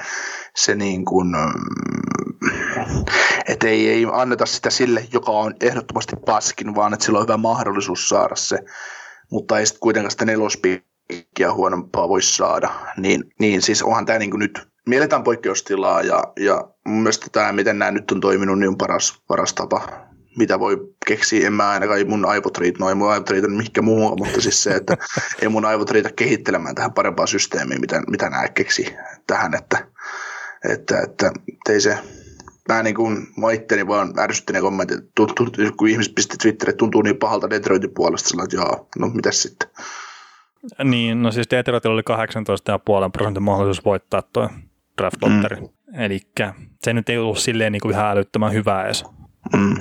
se niin kuin, että ei, ei anneta sitä sille, joka on ehdottomasti paskin, vaan että sillä on hyvä mahdollisuus saada se, mutta ei sitten kuitenkaan sitä nelospiikkiä huonompaa voi saada, niin, niin siis onhan tämä niin kuin nyt, mielletään poikkeustilaa ja, ja mun mielestä tämä, miten nämä nyt on toiminut, niin on paras, paras tapa. Mitä voi keksiä. En mä ainakaan, mun aivot riitä, no ei mun aivot riitä mihinkä muuhun, mutta siis se, että ei mun aivot riitä kehittelemään tähän parempaa systeemiä, mitä, mitä nämä keksi tähän, että, että, että ei se, mä niin kuin, mä itteni vaan ärsytti ne kommentit, tuntuu, kun ihmiset pisti Twitteriin, että tuntuu niin pahalta Detroitin puolesta, sillä että jaa, no mitäs sitten. Niin, no siis Detroitilla oli 18,5 prosentin mahdollisuus voittaa tuo draft lotteri. Mm. Eli se nyt ei ollut silleen niin kuin ihan älyttömän hyvä edes. Mm.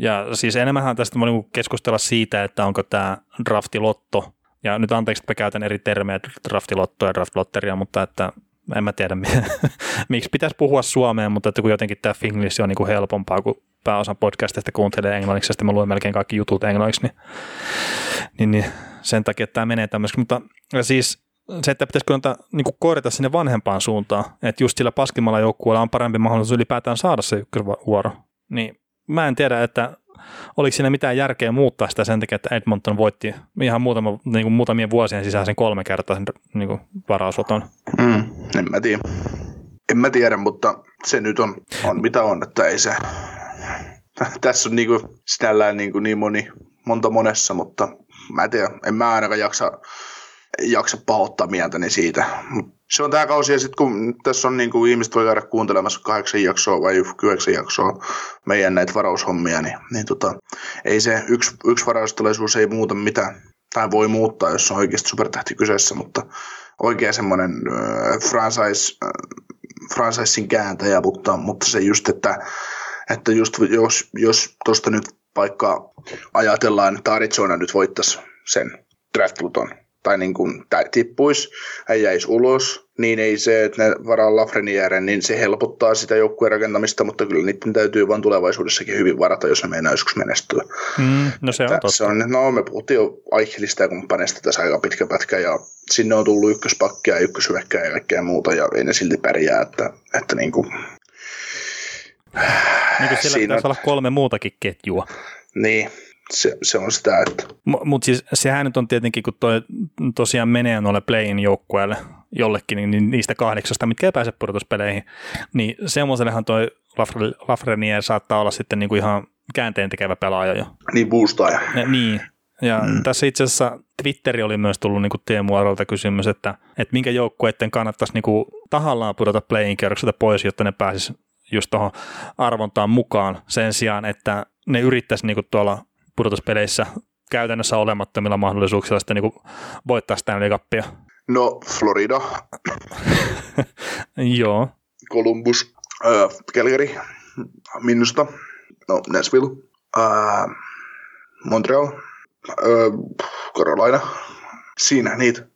Ja siis enemmän tästä voi niinku keskustella siitä, että onko tämä draftilotto, ja nyt anteeksi, että käytän eri termejä, draftilotto ja draftlotteria, mutta että en mä tiedä, miksi pitäisi puhua suomeen, mutta että kun jotenkin tämä Finglish on niin kuin helpompaa, kun pääosa podcastista kuuntelee englanniksi, ja mä luen melkein kaikki jutut englanniksi, niin, niin, niin sen takia että tämä menee tämmöiseksi. Mutta siis se, että pitäisikö antaa, niin kuin korjata sinne vanhempaan suuntaan, että just sillä paskimmalla joukkueella on parempi mahdollisuus ylipäätään saada se ykkösvuoro, niin mä en tiedä, että oliko siinä mitään järkeä muuttaa sitä sen takia, että Edmonton voitti ihan muutama, niin kuin muutamien vuosien sisäisen kolme kertaa sen niin kuin varausoton. Mm, en mä tiedä. En mä tiedä, mutta se nyt on, on mitä on, että ei se... Tässä on niin kuin, sinällään niin, kuin niin moni, monta monessa, mutta mä en tiedä, en mä ainakaan jaksa, jaksa pahoittaa mieltäni siitä. Mut se on tämä kausi, ja sitten kun tässä on niin kuin ihmiset voi käydä kuuntelemassa kahdeksan jaksoa vai yhdeksän jaksoa meidän näitä varaushommia, niin, niin tota, ei se yksi, yksi varaustellaisuus ei muuta mitään, tai voi muuttaa, jos on oikeasti supertähti kyseessä, mutta oikein semmoinen äh, franchise, äh, franchisein kääntäjä, mutta, mutta se just, että, että just jos, jos tuosta nyt vaikka ajatellaan, että Arizona nyt voittaisi sen draft tai niin kuin tippuisi, hän jäisi ulos, niin ei se, että ne varaa Lafrenieren, niin se helpottaa sitä joukkueen rakentamista, mutta kyllä niiden täytyy vaan tulevaisuudessakin hyvin varata, jos ne meinaa joskus menestyä. Mm, no se on totta. Se on, no me puhuttiin jo Aikhelista ja kumppaneista tässä aika pitkä pätkä, ja sinne on tullut ykköspakkia ja ykkösyökkää ja kaikkea muuta, ja ei ne silti pärjää, että, että niin kuin, niin kuin siellä pitäisi on... olla kolme muutakin ketjua. Niin, se, se on sitä, että... Mutta mut siis sehän nyt on tietenkin, kun toi tosiaan menee noille play-in joukkueelle jollekin, niin, niin niistä kahdeksasta, mitkä ei pääse pudotuspeleihin, niin semmoisellehan toi Lafreniere saattaa olla sitten niinku ihan käänteen tekevä pelaaja jo. Niin boostaaja. Ja, niin, ja mm. tässä itse asiassa Twitteri oli myös tullut niin Teemu Arolta kysymys, että, että minkä joukkueiden kannattaisi niin kuin tahallaan pudota play-in pois, jotta ne pääsis just tuohon arvontaan mukaan sen sijaan, että ne yrittäisi niin tuolla pudotuspeleissä käytännössä olemattomilla mahdollisuuksilla sitten niin voittaa Stanley Cupia? No, Florida. Joo. Columbus, äh, Calgary, Minusta, no Nashville, äh, Montreal, äh, Carolina. Siinä niitä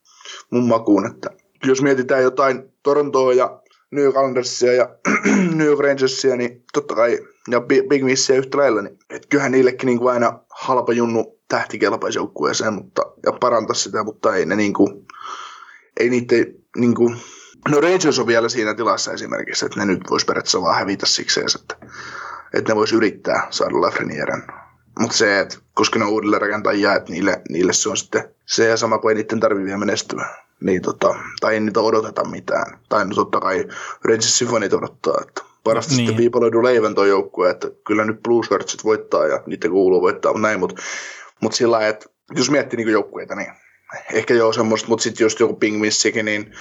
mun makuun, että jos mietitään jotain Torontoa ja New Islandersia ja New Rangersia, niin totta kai, ja Big Missia yhtä lailla, niin et kyllähän niillekin niin aina halpa junnu tähti joukkueeseen, mutta, ja parantaa sitä, mutta ei ne niin kuin, ei niitä niin kuin, no Rangers on vielä siinä tilassa esimerkiksi, että ne nyt vois periaatteessa vaan hävitä siksi, että, että ne vois yrittää saada Lafrenieren. Mutta se, että koska ne on uudelleen rakentajia, että niille, niille se on sitten se ja sama kuin ei niiden tarvitse vielä menestyä niin tota, tai ei niitä odoteta mitään. Tai no totta kai Rangersin fanit odottaa, että parasta niin. sitten viipaloidu leivän tuo joukkue, että kyllä nyt Blue Shirtsit voittaa ja niitä kuuluu voittaa, mutta näin, mutta mut sillä lailla, että jos miettii niinku joukkueita, niin ehkä joo semmoista, mutta sitten just joku Ping Missikin, niin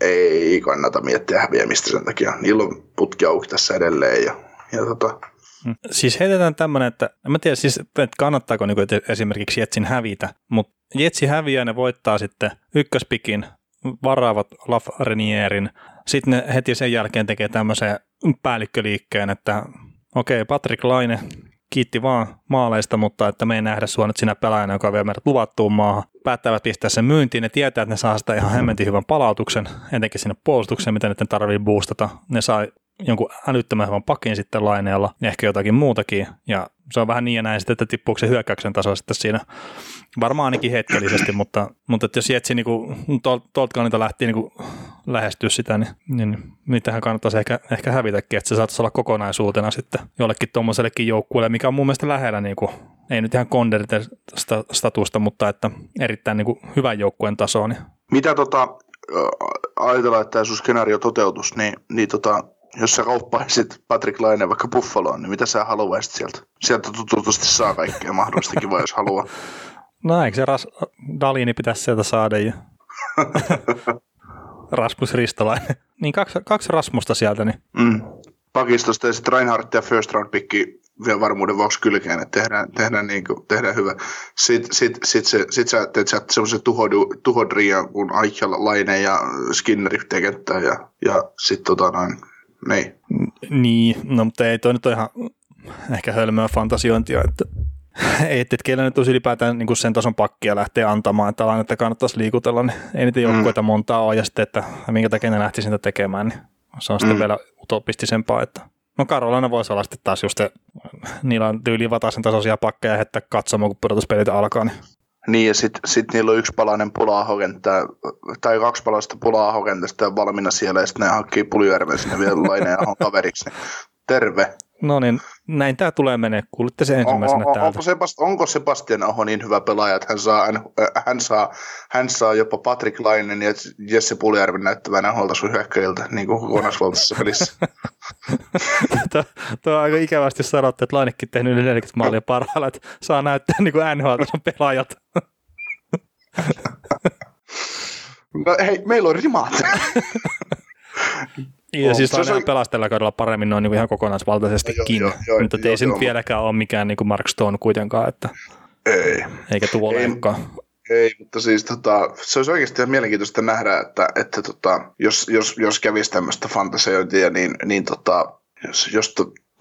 ei kannata miettiä häviämistä sen takia. Niillä on putki auki tässä edelleen ja, ja tota, Mm. Siis heitetään tämmöinen, että en mä tiedä siis, että kannattaako niin esimerkiksi Jetsin hävitä, mutta Jetsi häviää, ne voittaa sitten ykköspikin, varaavat Lafrenierin, sitten ne heti sen jälkeen tekee tämmöisen päällikköliikkeen, että okei, okay, Patrick Laine kiitti vaan maaleista, mutta että me ei nähdä sua nyt sinä pelaajana, joka vielä meidät luvattuun maahan. Päättävät pistää sen myyntiin, ne tietää, että ne saa sitä ihan hemmetin hyvän palautuksen, etenkin sinne puolustukseen, mitä ne tarvii boostata. Ne sai jonkun älyttömän hyvän pakin sitten laineella, ehkä jotakin muutakin, ja se on vähän niin ja näin sitten, että tippuuko se hyökkäyksen taso sitten siinä varmaan ainakin hetkellisesti, mutta, mutta että jos Jetsi niin tuolta kannalta lähti niin lähestyä sitä, niin, niin niitähän kannattaisi ehkä, ehkä hävitäkin, että se saattaisi olla kokonaisuutena sitten jollekin tuommoisellekin joukkueelle, mikä on mun mielestä lähellä, niin kuin, ei nyt ihan konderite statusta, mutta että erittäin niin kuin hyvän joukkueen tasoa. Niin. Mitä tota, ajatellaan, että tämä sun skenaario toteutus, niin, niin tota, jos sä kauppaisit Patrick Laine vaikka Buffaloon, niin mitä sä haluaisit sieltä? Sieltä tututusti saa kaikkea mahdollista kivaa, jos haluaa. No eikö se ras, Dalini pitäisi sieltä saada ja Rasmus Ristolainen. Niin kaksi, kaksi Rasmusta sieltä. Niin. Mm. Pakistosta ja sitten Reinhardt ja first round pikki vielä varmuuden vuoksi kylkeen, että tehdään, tehdään, niin kuin, tehdään hyvä. Sitten sit, sit, se, sit sä teet sä semmoisen tuhodrian, kun Eichel, Laine ja Skinner tekentää ja, ja sitten tota noin, niin. Niin, no mutta ei toi nyt ole ihan ehkä hölmöä fantasiointia, että ei, että keillä nyt olisi ylipäätään niin sen tason pakkia lähteä antamaan, että aina, että kannattaisi liikutella, niin ei niitä joukkueita mm. montaa ole, ja sitten, että minkä takia ne lähti sitä tekemään, niin se on mm. sitten vielä utopistisempaa, että No Karolana voisi olla sitten taas just, niillä on tyyli sen tasoisia pakkeja ja heittää katsomaan, kun pudotuspelit alkaa. Niin. Niin, ja sitten sit niillä on yksi palainen pula tai kaksi palasta pulaa sitten valmiina siellä, ja sitten ne hankkii Puljärven sinne vielä laineen kaveriksi. Terve. No niin, näin tämä tulee menee. Kuulitte se ensimmäisenä on, on, täältä. Onko, Sebast- onko Sebastian Aho niin hyvä pelaaja, että hän saa, hän saa, hän saa jopa Patrick Lainen ja Jesse Puljärven näyttävänä huolta sun hyökkäiltä niin kuin kokonaisvaltaisessa pelissä? tuo, tuo on aika ikävästi sanottu, että Lainekin tehnyt yli 40 maalia parhaalla, että saa näyttää niin kuin nhl pelaajat. no hei, meillä on rimaat. Ja siis on, siis pelastella kaudella paremmin noin niin ihan kokonaisvaltaisestikin, no, joo, joo, mutta joo, ei se nyt vieläkään ole mikään niin kuin Mark Stone kuitenkaan, että ei. eikä tuo ei, ei, mutta siis tota, se olisi oikeasti ihan mielenkiintoista nähdä, että, että tota, jos, jos, jos kävisi tämmöistä fantasiointia, niin, niin tota, jos, jos,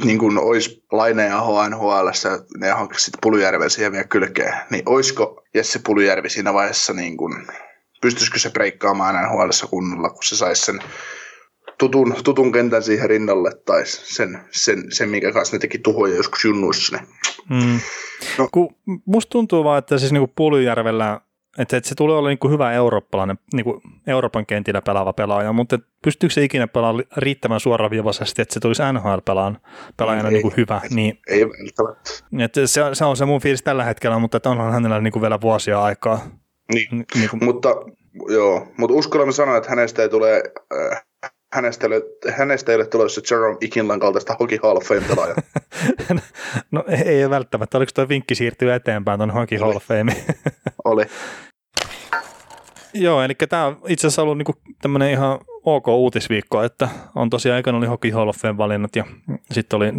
niin kuin olisi Laine ja NHL, ne hankkisi sitten Pulujärven siihen vielä kylkeen, niin olisiko Jesse Pulujärvi siinä vaiheessa, niin kuin, pystyisikö se breikkaamaan NHL kunnolla, kun se saisi sen tutun, tutun kentän siihen rinnalle, tai sen, sen, sen minkä kanssa ne teki tuhoja joskus junnuissa. Niin. Mm. No. Kun musta tuntuu vaan, että siis niinku Pulujärvellä että, että se tulee olla niin hyvä eurooppalainen, niin kuin Euroopan kentillä pelaava pelaaja, mutta pystyykö se ikinä pelaamaan riittävän suoraviivaisesti, että se tulisi NHL-pelaajana pelaajana niin kuin hyvä? Niin, ei välttämättä. Että se, se, on se mun fiilis tällä hetkellä, mutta että onhan hänellä niin kuin vielä vuosia aikaa. Niin, niin kuin... mutta, joo, mutta uskallan sanoa, että hänestä ei tule äh, hänestä, ole, hänestä ei ole tulossa Jerome Ikinlan kaltaista Hockey Hall of Fame-pelaajaa. no ei välttämättä. Oliko tuo vinkki siirtyä eteenpäin tuon Hockey Hall of Fame? Oli. Joo, eli tämä on itse asiassa ollut niinku tämmöinen ihan ok uutisviikko, että on tosiaan aikana oli Hockey Hall of Fame valinnat ja sitten oli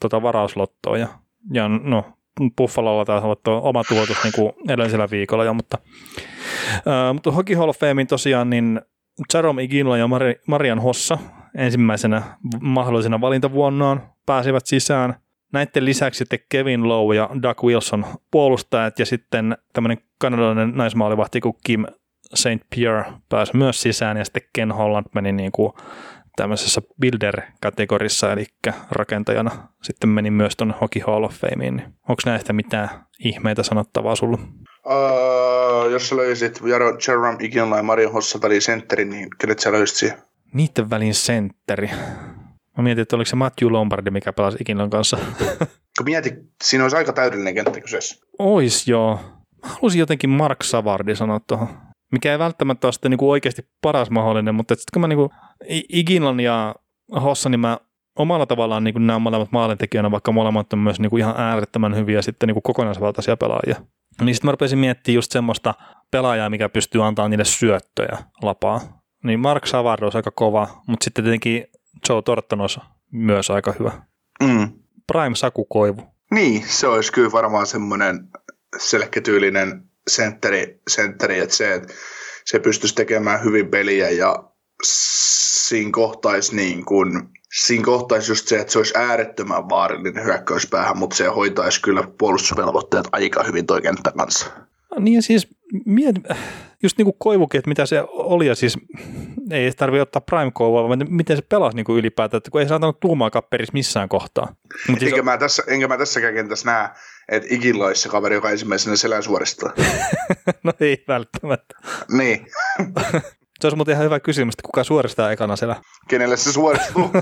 tota varauslottoa ja, ja no Buffalolla taas ollut oma tuotus niin kuin edellisellä viikolla jo, mutta, ää, mutta Hockey Hall of Famein tosiaan niin Jerome Iginla ja Marian Hossa ensimmäisenä mahdollisena valintavuonnaan pääsivät sisään. Näiden lisäksi sitten Kevin Lowe ja Doug Wilson puolustajat ja sitten tämmöinen kanadalainen naismaalivahti kuin Kim St. Pierre pääsi myös sisään ja sitten Ken Holland meni niin kuin tämmöisessä builder-kategorissa, eli rakentajana sitten meni myös tuonne Hockey Hall of Fameen. Onko näistä mitään ihmeitä sanottavaa sulla? Uh, jos sä löysit Jerome Iginla ja Mario Hossa väliin sentterin, niin kenet sä löysit siihen? Niiden välin sentteri. Mä mietin, että oliko se Matthew Lombardi, mikä pelasi Iginlan kanssa. Kun mietit, siinä olisi aika täydellinen kenttä kyseessä. Ois joo. Mä halusin jotenkin Mark Savardi sanoa tuohon. Mikä ei välttämättä ole sitten niinku oikeasti paras mahdollinen, mutta sitten kun mä niinku Iginlan ja Hossa, niin mä omalla tavallaan niin nämä molemmat maalintekijöinä, vaikka molemmat on myös niin kuin ihan äärettömän hyviä sitten niin kuin kokonaisvaltaisia pelaajia. Niin sitten mä rupesin miettimään just semmoista pelaajaa, mikä pystyy antaa niille syöttöjä lapaa. Niin Mark Savard olisi aika kova, mutta sitten tietenkin Joe Torton olisi myös aika hyvä. Mm. Prime Sakukoivu. Niin, se olisi kyllä varmaan semmoinen selketyylinen sentteri, sentteri että se, että se pystyisi tekemään hyvin peliä ja siinä kohtaisi niin kuin, siinä kohtaisi just se, että se olisi äärettömän vaarallinen hyökkäyspäähän, mutta se hoitaisi kyllä puolustusvelvoitteet aika hyvin toi kenttä kanssa. Niin ja siis miet, just niin kuin Koivukin, että mitä se oli ja siis ei tarvitse ottaa prime koivua, vaan miten se pelasi niin kuin ylipäätään, että kun ei saanut tuumaakaan peris missään kohtaa. Mut siis enkä, on... mä tässä, enkä mä tässäkään kentässä näe, että Igilla olisi se kaveri, joka ensimmäisenä selän suoristaa. no ei välttämättä. niin. Se olisi muuten ihan hyvä kysymys, että kuka suoristaa ekana siellä? Kenelle se suoristuu?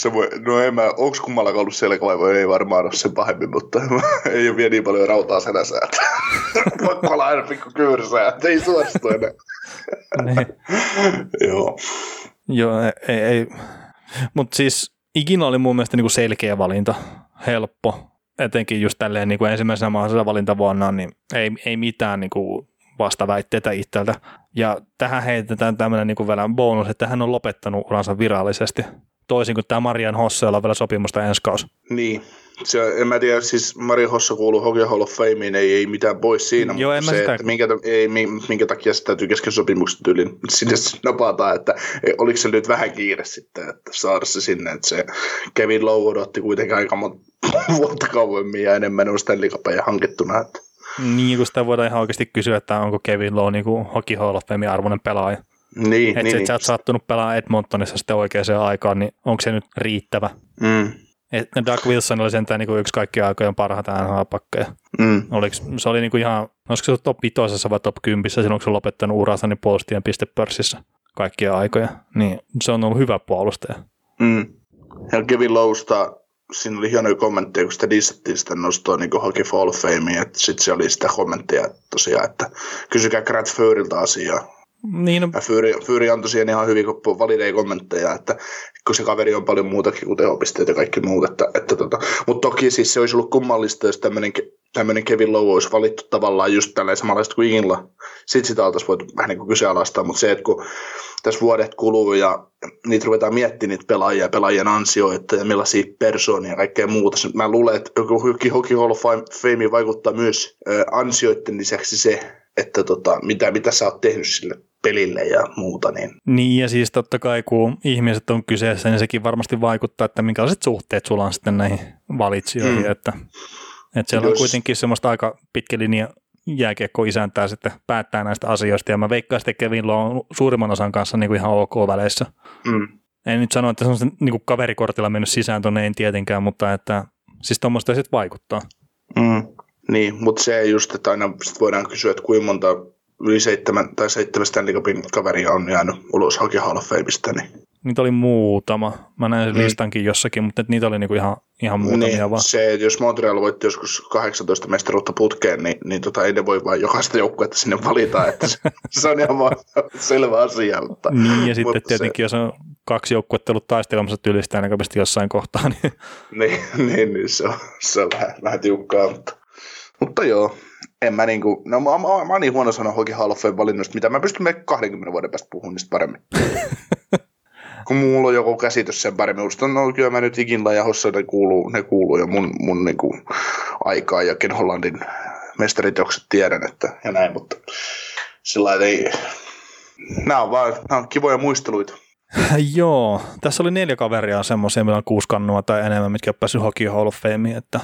se voi, no en mä, onko kummallakaan ollut selkävaivoja, ei varmaan ole sen pahemmin, mutta ei ole vielä niin paljon rautaa senässä, että pakko olla aina pikku kyyrsää, että ei suoristu enää. niin. Joo. Joo, ei, ei. mutta siis ikinä oli mun mielestä niinku selkeä valinta, helppo, etenkin just tälleen niinku ensimmäisenä mahdollisena valintavuonna, niin ei, ei mitään niinku vastaväitteitä itseltä. Ja tähän heitetään tämmöinen niin vielä bonus, että hän on lopettanut uransa virallisesti. Toisin kuin tämä Marian Hosse, jolla on vielä sopimusta ensi kausi. Niin, se, en mä tiedä, siis Marian Hossa kuuluu Hockey Hall of Fameen, ei, ei mitään pois siinä, Joo, mutta se, että minkä, ei, minkä takia se täytyy kesken sopimuksen tyylin sinne napataan, että oliko se nyt vähän kiire sitten, että saada se sinne, että se Kevin Lowe odotti kuitenkin aika monta vuotta kauemmin ja enemmän on Stanley Cupia hankittuna, että niin, kun sitä voidaan ihan oikeasti kysyä, että onko Kevin Lowe niin kuin Hockey Hall of arvoinen pelaaja. Niin, että niin, niin. sä oot sattunut pelaa Edmontonissa sitten oikeaan aikaan, niin onko se nyt riittävä? Mm. Et Doug Wilson oli sentään niin kuin yksi kaikkien aikojen parhaita NHL-pakkeja. Mm. Oliko, se oli niin kuin ihan, olisiko se top 5 vai top 10 silloin, kun se lopettanut uransa niin puolustien pistepörssissä kaikkia aikoja. Niin se on ollut hyvä puolustaja. Mm. Ja Kevin Lowsta siinä oli hienoja kommentteja, kun sitä dissattiin sitä nostoa niin Hockey Fall of Fame, että sitten se oli sitä kommenttia että tosiaan, että kysykää Grant Föriltä asiaa. Niin, no. Ja Fyri, Fyri antoi siihen ihan hyvin valideja kommentteja, että kun se kaveri on paljon muutakin kuin tehopisteet ja kaikki muut. Että, että tota. Mutta toki siis se olisi ollut kummallista, jos tämmöinen, tämmöinen Kevin Lowe olisi valittu tavallaan just tällä samanlaista kuin Inla. Sitten sitä oltaisiin voitu vähän niin kuin kyseenalaistaa, mutta se, että kun tässä vuodet kuluu ja niitä ruvetaan miettimään niitä pelaajia, pelaajien ansioita ja millaisia persoonia ja kaikkea muuta. Mä luulen, että Hockey Hall of Fame vaikuttaa myös ansioiden lisäksi se, että tota, mitä, mitä sä oot tehnyt sille pelille ja muuta. Niin. niin, ja siis totta kai kun ihmiset on kyseessä, niin sekin varmasti vaikuttaa, että minkälaiset suhteet sulla on sitten näihin valitsijoihin, mm. että, että siellä Jos... on kuitenkin semmoista aika pitkä linja jääkiekko isäntää sitten päättää näistä asioista, ja mä veikkaan, että Kevin on suurimman osan kanssa niin kuin ihan ok väleissä. Mm. En nyt sano, että se on niin kuin kaverikortilla mennyt sisään tuonne, en tietenkään, mutta että siis tuommoista sitten vaikuttaa. Mm. Niin, mutta se just, että aina sit voidaan kysyä, että kuinka monta yli seitsemän tai seitsemän Stanley Cupin kaveria on jäänyt ulos Hockey Hall of Fameista, niin Niitä oli muutama. Mä näin sen mm. listankin jossakin, mutta niitä oli niinku ihan, ihan muutamia niin, vaan. Se, että jos Montreal voitti joskus 18 mestaruutta putkeen, niin, niin tota, ei ne voi vain jokaista joukkuetta sinne valita, että se, se on ihan vaan selvä asia. Mutta, niin, ja sitten mutta tietenkin, se... jos on kaksi joukkuetta ollut taistelemassa tylistä näköisesti jossain kohtaa, niin... niin, niin, niin se on, se on vähän, vähän tiukkaa, mutta, mutta joo, en mä niinku, no mä, mä, mä, mä niin huono sanoa of Fame valinnoista, mitä mä pystyn me 20 vuoden päästä puhumaan niistä paremmin. kun mulla on joku käsitys sen paremmin. Musta no kyllä mä nyt ikinä ja hossa ne kuuluu, ne kuuluu jo mun, mun niinku aikaa ja Ken Hollandin mestariteokset tiedän, että ja näin, mutta sillä ei, nämä on vaan nämä on kivoja muisteluita. Joo, tässä oli neljä kaveria semmoisia, millä on kuusi kannua tai enemmän, mitkä on päässyt Hockey Hall of Fameen, että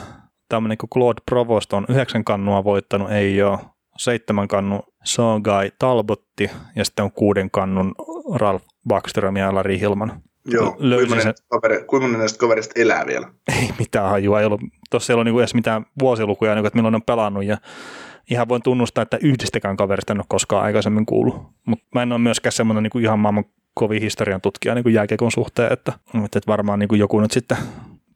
tämmöinen kuin Claude Provost on yhdeksän kannua voittanut, ei ole seitsemän kannun Guy Talbotti ja sitten on kuuden kannun Ralph Backström ja Larry Hilman. Joo, kuinka monen, kaveri, kuinka näistä kaverista elää vielä? Ei mitään hajua, ei ollut, tuossa ei ollut niinku edes mitään vuosilukuja, niinku, että milloin on pelannut ja ihan voin tunnustaa, että yhdestäkään kaverista en ole koskaan aikaisemmin kuullut. Mutta mä en ole myöskään semmoinen niin ihan maailman kovin historian tutkija niin jääkiekon suhteen, että, että varmaan niin joku nyt sitten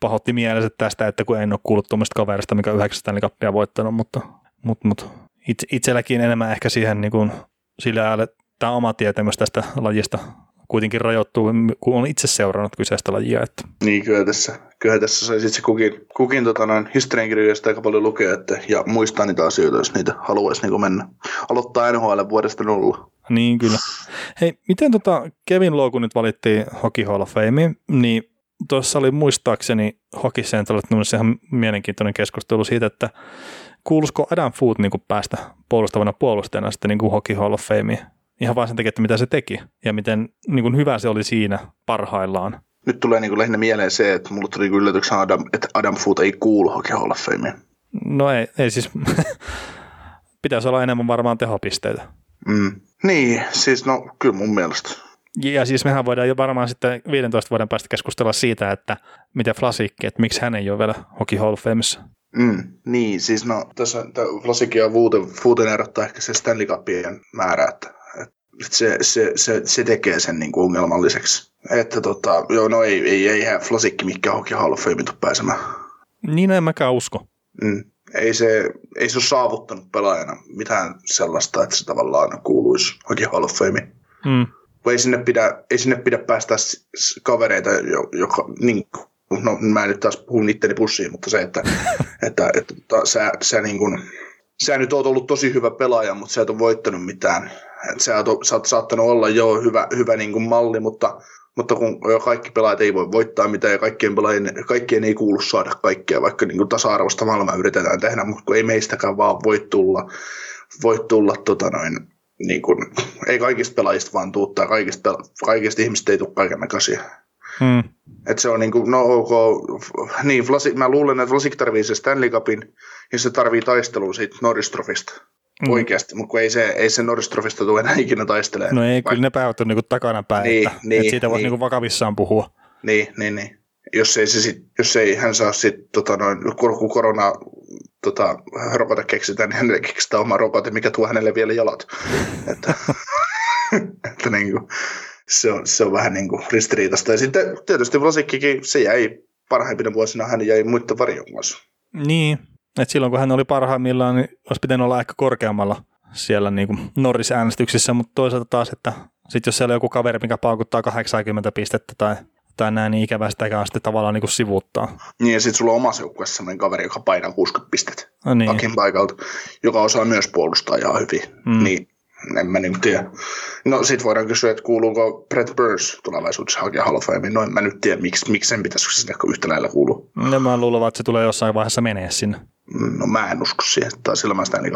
pahotti mielensä tästä, että kun en ole kuullut tuommoista kaverista, mikä yhdeksästä Stanley voittanut, mutta, mutta, mutta itse, itselläkin enemmän ehkä siihen niin kuin, sillä äälle, tämä oma tietämys tästä lajista kuitenkin rajoittuu, kun on itse seurannut kyseistä lajia. Että. Niin, kyllä tässä, kyllä tässä sai sitten kukin, kukin tota noin, historiankirjoista aika paljon lukea että, ja muistaa niitä asioita, jos niitä haluaisi niin mennä. Aloittaa NHL vuodesta nolla. Niin, kyllä. Hei, miten tota Kevin kun nyt valittiin Hockey Hall of Fame, niin tuossa oli muistaakseni Hockey Central ihan mielenkiintoinen keskustelu siitä, että kuuluisiko Adam Food niin päästä puolustavana puolustajana sitten niin Hockey Hall of Fameen? Ihan vain sen takia, että mitä se teki ja miten niin kuin hyvä se oli siinä parhaillaan. Nyt tulee niin kuin lähinnä mieleen se, että mulle tuli yllätyksen, Adam, että Adam Food ei kuulu Hockey Hall of Fameen. No ei, ei siis, pitäisi olla enemmän varmaan tehopisteitä. Mm. Niin, siis no kyllä mun mielestä. Ja siis mehän voidaan jo varmaan sitten 15 vuoden päästä keskustella siitä, että miten Flasikki, että miksi hän ei ole vielä Hockey Hall of Famessa. Mm, niin, siis no tässä Flasikki ja Fuuten erottaa ehkä se Stanley Cupien määrä, että, että se, se, se, se, tekee sen niin kuin ongelmalliseksi. Että tota, joo, no ei, ei, ei eihän Flasikki mikään Hockey Hall of Fame pääsemään. Niin, en mäkään usko. Mm. Ei se, ei se ole saavuttanut pelaajana mitään sellaista, että se tavallaan kuuluisi Hockey Hall of Fame. Mm ei sinne pidä, ei sinne pidä päästä kavereita, joka, niin, no mä en nyt taas puhun itteni pussiin, mutta se, että, että, että, että sä, sä, niin kuin, sä nyt oot ollut tosi hyvä pelaaja, mutta sä et ole voittanut mitään. Et sä, oot, sä oot saattanut olla jo hyvä, hyvä niin kuin malli, mutta, mutta kun kaikki pelaajat ei voi voittaa mitään ja kaikkien, pelaajien, kaikkien ei kuulu saada kaikkea, vaikka niin kuin tasa-arvoista maailmaa yritetään tehdä, mutta kun ei meistäkään vaan voi tulla, voi tulla tota noin, niin kuin, ei kaikista pelaajista vaan tuuttaa, kaikista, kaikista ihmistä ei tule kaiken näköisiä. Hmm. Et se on niin kuin, no ok, niin Vlasik, mä luulen, että Vlasik tarvii se Stanley Cupin ja se tarvii taistelun siitä Norris Trofista. Mm. Oikeasti, mutta ei se, ei se Norris Trofista tule enää ikinä taistelemaan. No ei, kyllä ne päivät on niinku takana päin, niin, että, niin, että siitä voisi niin. niinku vakavissaan puhua. Niin, niin, niin. Jos ei, se sit, jos ei hän saa sitten, tota kun korona tota, rokote keksitään, niin hänelle keksitään oma rokote, mikä tuo hänelle vielä jalat. että, että niin kuin, se, on, se on vähän niin kuin ristiriitasta. Ja sitten tietysti Vlasikkikin, se jäi parhaimpina vuosina, hän jäi muiden varjon kanssa. Niin, että silloin kun hän oli parhaimmillaan, niin olisi pitänyt olla aika korkeammalla siellä niin kuin Norris-äänestyksissä, mutta toisaalta taas, että sitten jos siellä on joku kaveri, mikä paukuttaa 80 pistettä tai tai näin, niin ikävä sitäkään sitten tavallaan niin kuin sivuuttaa. Niin, ja sitten sulla on omassa joukkueessa sellainen kaveri, joka painaa 60 pistettä no niin. paikalta, joka osaa myös puolustaa ihan hyvin. Mm. Niin, en mä nyt tiedä. No sit voidaan kysyä, että kuuluuko Brett Burns tulevaisuudessa hakea Hall of Fame. No en mä nyt tiedä, miksi, miksi sen pitäisi sinne yhtä lailla kuulua. No mä luulen, että se tulee jossain vaiheessa menee sinne. No mä en usko siihen, tai sillä mä sitä niin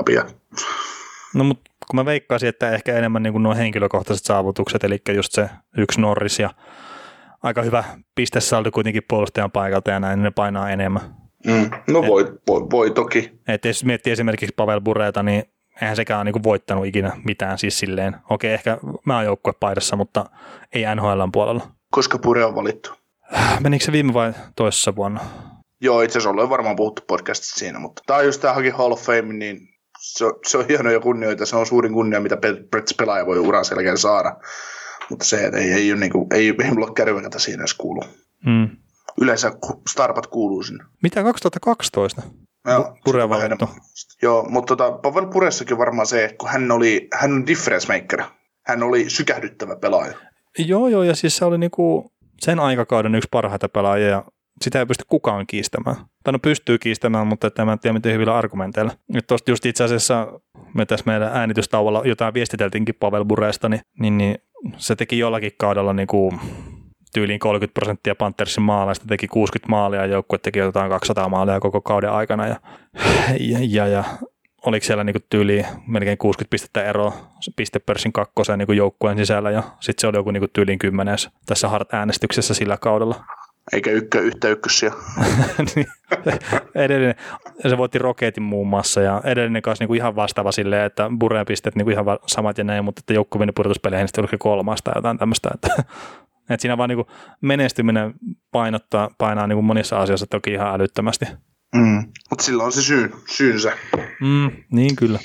No mutta kun mä veikkaisin, että ehkä enemmän niin kuin nuo henkilökohtaiset saavutukset, eli just se yksi Norris ja aika hyvä pistesaldo kuitenkin puolustajan paikalta ja näin, niin ne painaa enemmän. Mm. No voi, voi, voi toki. Et jos miettii esimerkiksi Pavel Bureeta, niin eihän sekään ole niin voittanut ikinä mitään siis silleen. Okei, ehkä mä oon joukkuepaidassa, mutta ei NHL puolella. Koska Pure on valittu? Menikö se viime vai toisessa vuonna? Joo, itse asiassa ollaan varmaan puhuttu podcastista siinä, mutta tämä on just tämä haki Hall of Fame, niin se, on, se on hieno ja kunnioita. Se on suurin kunnia, mitä pelaaja voi uran selkeän saada. Mutta se, että ei, ei, ole, niin kuin, ei, ei mulla kärvenätä siinä edes kuulu. Mm. Yleensä Starpat kuuluu sinne. Mitä 2012? Joo, Pure valittu. Joo, mutta tota, Pavel Puressakin varmaan se, että kun hän oli, hän on difference maker. Hän oli sykähdyttävä pelaaja. Joo, joo, ja siis se oli niinku sen aikakauden yksi parhaita pelaajia, sitä ei pysty kukaan kiistämään. Tai no pystyy kiistämään, mutta että mä en tiedä miten hyvillä argumenteilla. Nyt tuosta just itse asiassa me tässä meidän äänitystauolla jotain viestiteltiinkin Pavel Bureesta, niin, niin, niin se teki jollakin kaudella niinku tyyliin 30 prosenttia Panthersin maaleista, teki 60 maalia, joukkue teki jotain 200 maalia koko kauden aikana, ja, ja, ja, ja oliko siellä niinku tyyliin melkein 60 pistettä ero pistepörssin kakkosen niinku joukkueen sisällä, ja sitten se oli joku niinku tyyliin kymmenes tässä Hart-äänestyksessä sillä kaudella. Eikä ykkö, yhtä ykkössiä. Niin, edellinen, se voitti Roketin muun muassa ja edellinen kanssa niinku ihan vastaava silleen, että Bureen pisteet niinku ihan samat ja näin, mutta että joukko meni pudotuspeleihin, niin sitten oliko kolmas tai jotain tämmöistä, että, että siinä vaan niinku menestyminen painottaa, painaa niinku monissa asioissa toki ihan älyttömästi. Mm. Mutta sillä on se syyn, syynsä. Mm, niin kyllä.